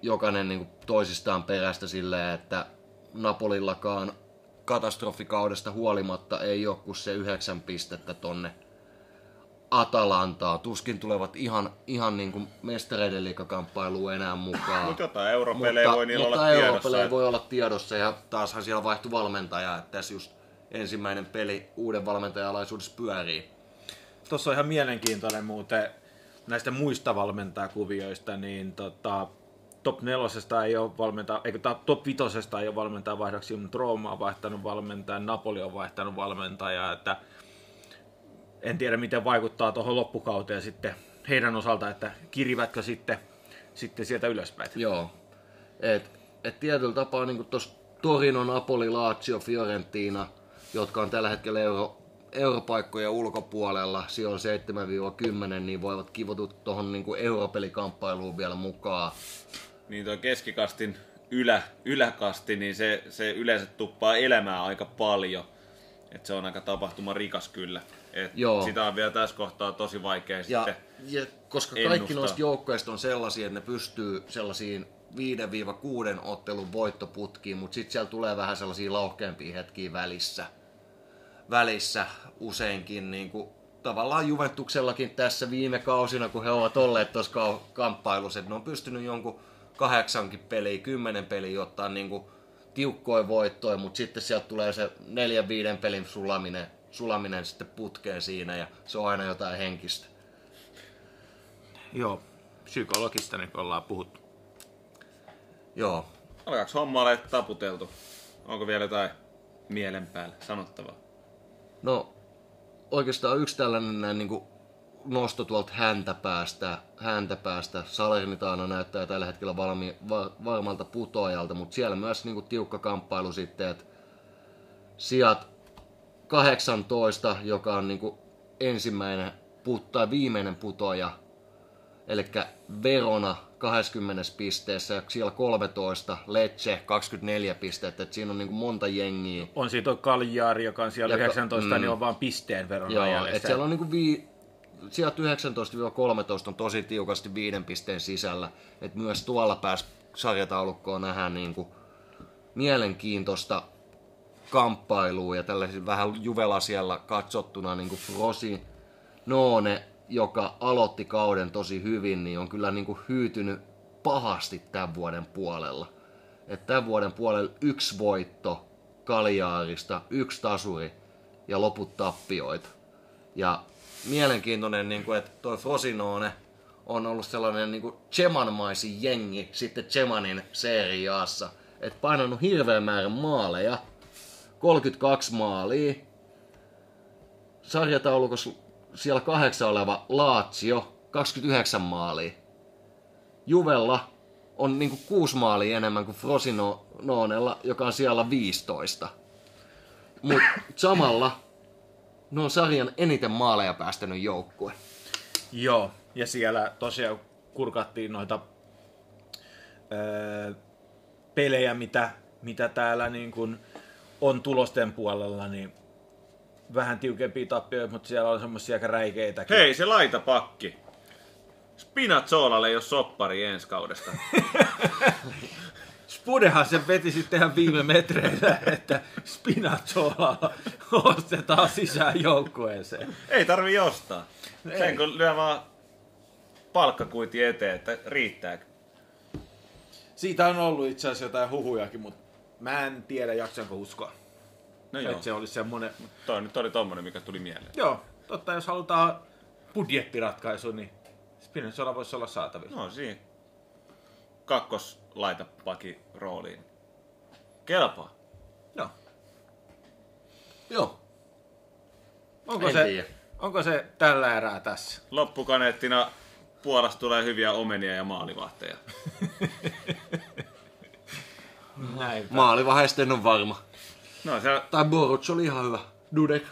jokainen niin toisistaan perästä silleen, että Napolillakaan katastrofikaudesta huolimatta ei ole kuin se yhdeksän pistettä tonne Atalantaa. Tuskin tulevat ihan, ihan niin kuin mestareiden liikakamppailuun enää mukaan. Mutta jotain europelejä voi niillä mutta olla tiedossa. europelejä voi olla tiedossa ja taashan siellä vaihtui valmentaja, että tässä just ensimmäinen peli uuden valmentajan alaisuudessa pyörii. Tuossa on ihan mielenkiintoinen muuten näistä muista valmentajakuvioista, niin tota, top nelosesta ei ole valmentaa, eikö top vitosesta ei ole valmentaa vaihdoksi, mutta Rooma on vaihtanut valmentajan, Napoli on vaihtanut valmentajaa, että en tiedä miten vaikuttaa tuohon loppukauteen sitten heidän osalta, että kirivätkö sitten, sitten sieltä ylöspäin. Joo. Et, et tietyllä tapaa niin tuossa Torino, Napoli, Lazio, Fiorentina, jotka on tällä hetkellä euro, europaikkojen ulkopuolella, siellä 7-10, niin voivat kivotut tuohon niin europelikamppailuun vielä mukaan. Niin tuo keskikastin ylä, yläkasti, niin se, se yleensä tuppaa elämää aika paljon. Et se on aika tapahtuma rikas kyllä. Et Joo. Sitä on vielä tässä kohtaa tosi vaikea Ja, sitten. ja koska ennustaa. kaikki noista joukkoista on sellaisia, että ne pystyy sellaisiin 5-6 ottelun voittoputkiin, mutta sitten siellä tulee vähän sellaisia lauhkeampia hetkiä välissä. Välissä useinkin niin kuin, tavallaan Juventuksellakin tässä viime kausina, kun he ovat olleet tuossa kamppailussa, että ne on pystynyt jonkun kahdeksankin peliä, kymmenen peliä ottaa niin kuin tiukkoja voittoja, mutta sitten sieltä tulee se neljän viiden pelin sulaminen, sulaminen sitten putkeen siinä ja se on aina jotain henkistä. Joo, psykologista niin kuin ollaan puhuttu. Joo. Alkaako homma ole taputeltu? Onko vielä jotain mielen päällä sanottavaa? No oikeastaan yksi tällainen näin niin nosto tuolta häntä päästä, häntä päästä. Salernitaana näyttää tällä hetkellä valmi, va, varmalta putoajalta, mutta siellä myös niin kuin tiukka kamppailu sitten, että sijat 18, joka on niin kuin ensimmäinen put, tai viimeinen putoja, eli Verona 20 pisteessä ja siellä 13, Lecce 24 pistettä, että siinä on niin kuin monta jengiä. On siitä tuo Kaljaari, joka on siellä Ja ka- 19, mm. niin on vaan pisteen verran Joo, siellä on niinku vii, sieltä 19-13 on tosi tiukasti viiden pisteen sisällä. Et myös tuolla pääs sarjataulukkoon nähdään niinku mielenkiintoista kamppailua ja tällaisia vähän juvela siellä katsottuna niinku Frosi Noone, joka aloitti kauden tosi hyvin, niin on kyllä niinku hyytynyt pahasti tämän vuoden puolella. Et tämän vuoden puolella yksi voitto Kaljaarista, yksi tasuri ja loput tappioita. Ja mielenkiintoinen, niin kuin, että toi Frosinone on ollut sellainen niin kuin jengi sitten Chemanin seriaassa. Että painanut hirveän määrän maaleja. 32 maalia. Sarjataulukossa siellä kahdeksan oleva Lazio, 29 maalia. Juvella on niinku kuusi maalia enemmän kuin Frosinonella, joka on siellä 15. Mutta samalla ne on sarjan eniten maaleja päästänyt joukkue. Joo, ja siellä tosiaan kurkattiin noita öö, pelejä, mitä, mitä täällä niin kun on tulosten puolella, niin vähän tiukempia tappioita, mutta siellä on semmoisia aika räikeitäkin. Hei, se laita pakki. Spinazzolalle ei ole soppari ensi kaudesta. Spudehan se veti sitten ihan viime metreillä, että Spinazzola ostetaan sisään joukkueeseen. ei tarvi ostaa. Sen kun lyö vaan palkkakuiti eteen, että riittää. Siitä on ollut itse asiassa jotain huhujakin, mutta mä en tiedä jaksanko uskoa. No Joo. Että se olisi semmoinen... toi nyt oli tommonen, mikä tuli mieleen. Joo, totta jos halutaan budjettiratkaisu, niin Spinazzola voisi olla saatavilla. No siinä kakkos laita paki rooliin. Kelpaa. Joo. Joo. Onko En se, tiedä. onko se tällä erää tässä? Loppukaneettina Puolasta tulee hyviä omenia ja maalivahteja. Näin. Maalivahdeista en ole varma. No se Tai Boruc oli ihan hyvä. Dudek.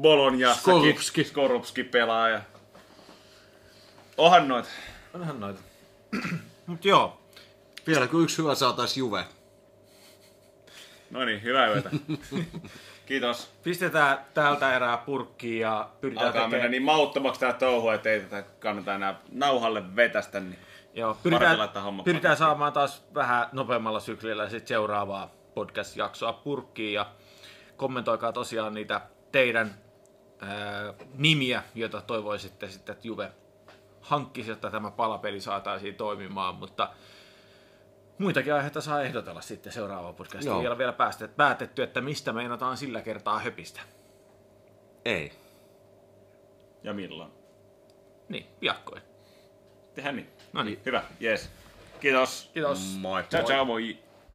Bolonjassakin Skorupski. Skorupski pelaa ja... Ohan noit. Onhan noita. Mut joo, Vielä kun yksi hyvä saatais Juve. No niin, hyvää yötä. Kiitos. pistetään täältä erää purkkiin ja pyritään Alkaa mennä tekemään... niin mauttomaksi tää touhu, että ei tätä kannata enää nauhalle vetästä. Niin. Joo, pyritään, pyritään saamaan taas vähän nopeammalla syklillä sit seuraavaa podcast-jaksoa purkkiin ja kommentoikaa tosiaan niitä teidän ää, nimiä, joita toivoisitte sitten, että Juve hankkisi, jotta tämä palapeli saataisiin toimimaan, mutta muitakin aiheita saa ehdotella sitten seuraavaa podcastia. Joo. Vielä vielä päästet, päätetty, että mistä meinataan sillä kertaa höpistä. Ei. Ja milloin? Niin, piakkoin. Tehdään niin. No niin. Hyvä, jees. Kiitos. Kiitos. Moi. Ciao, ciao, moi.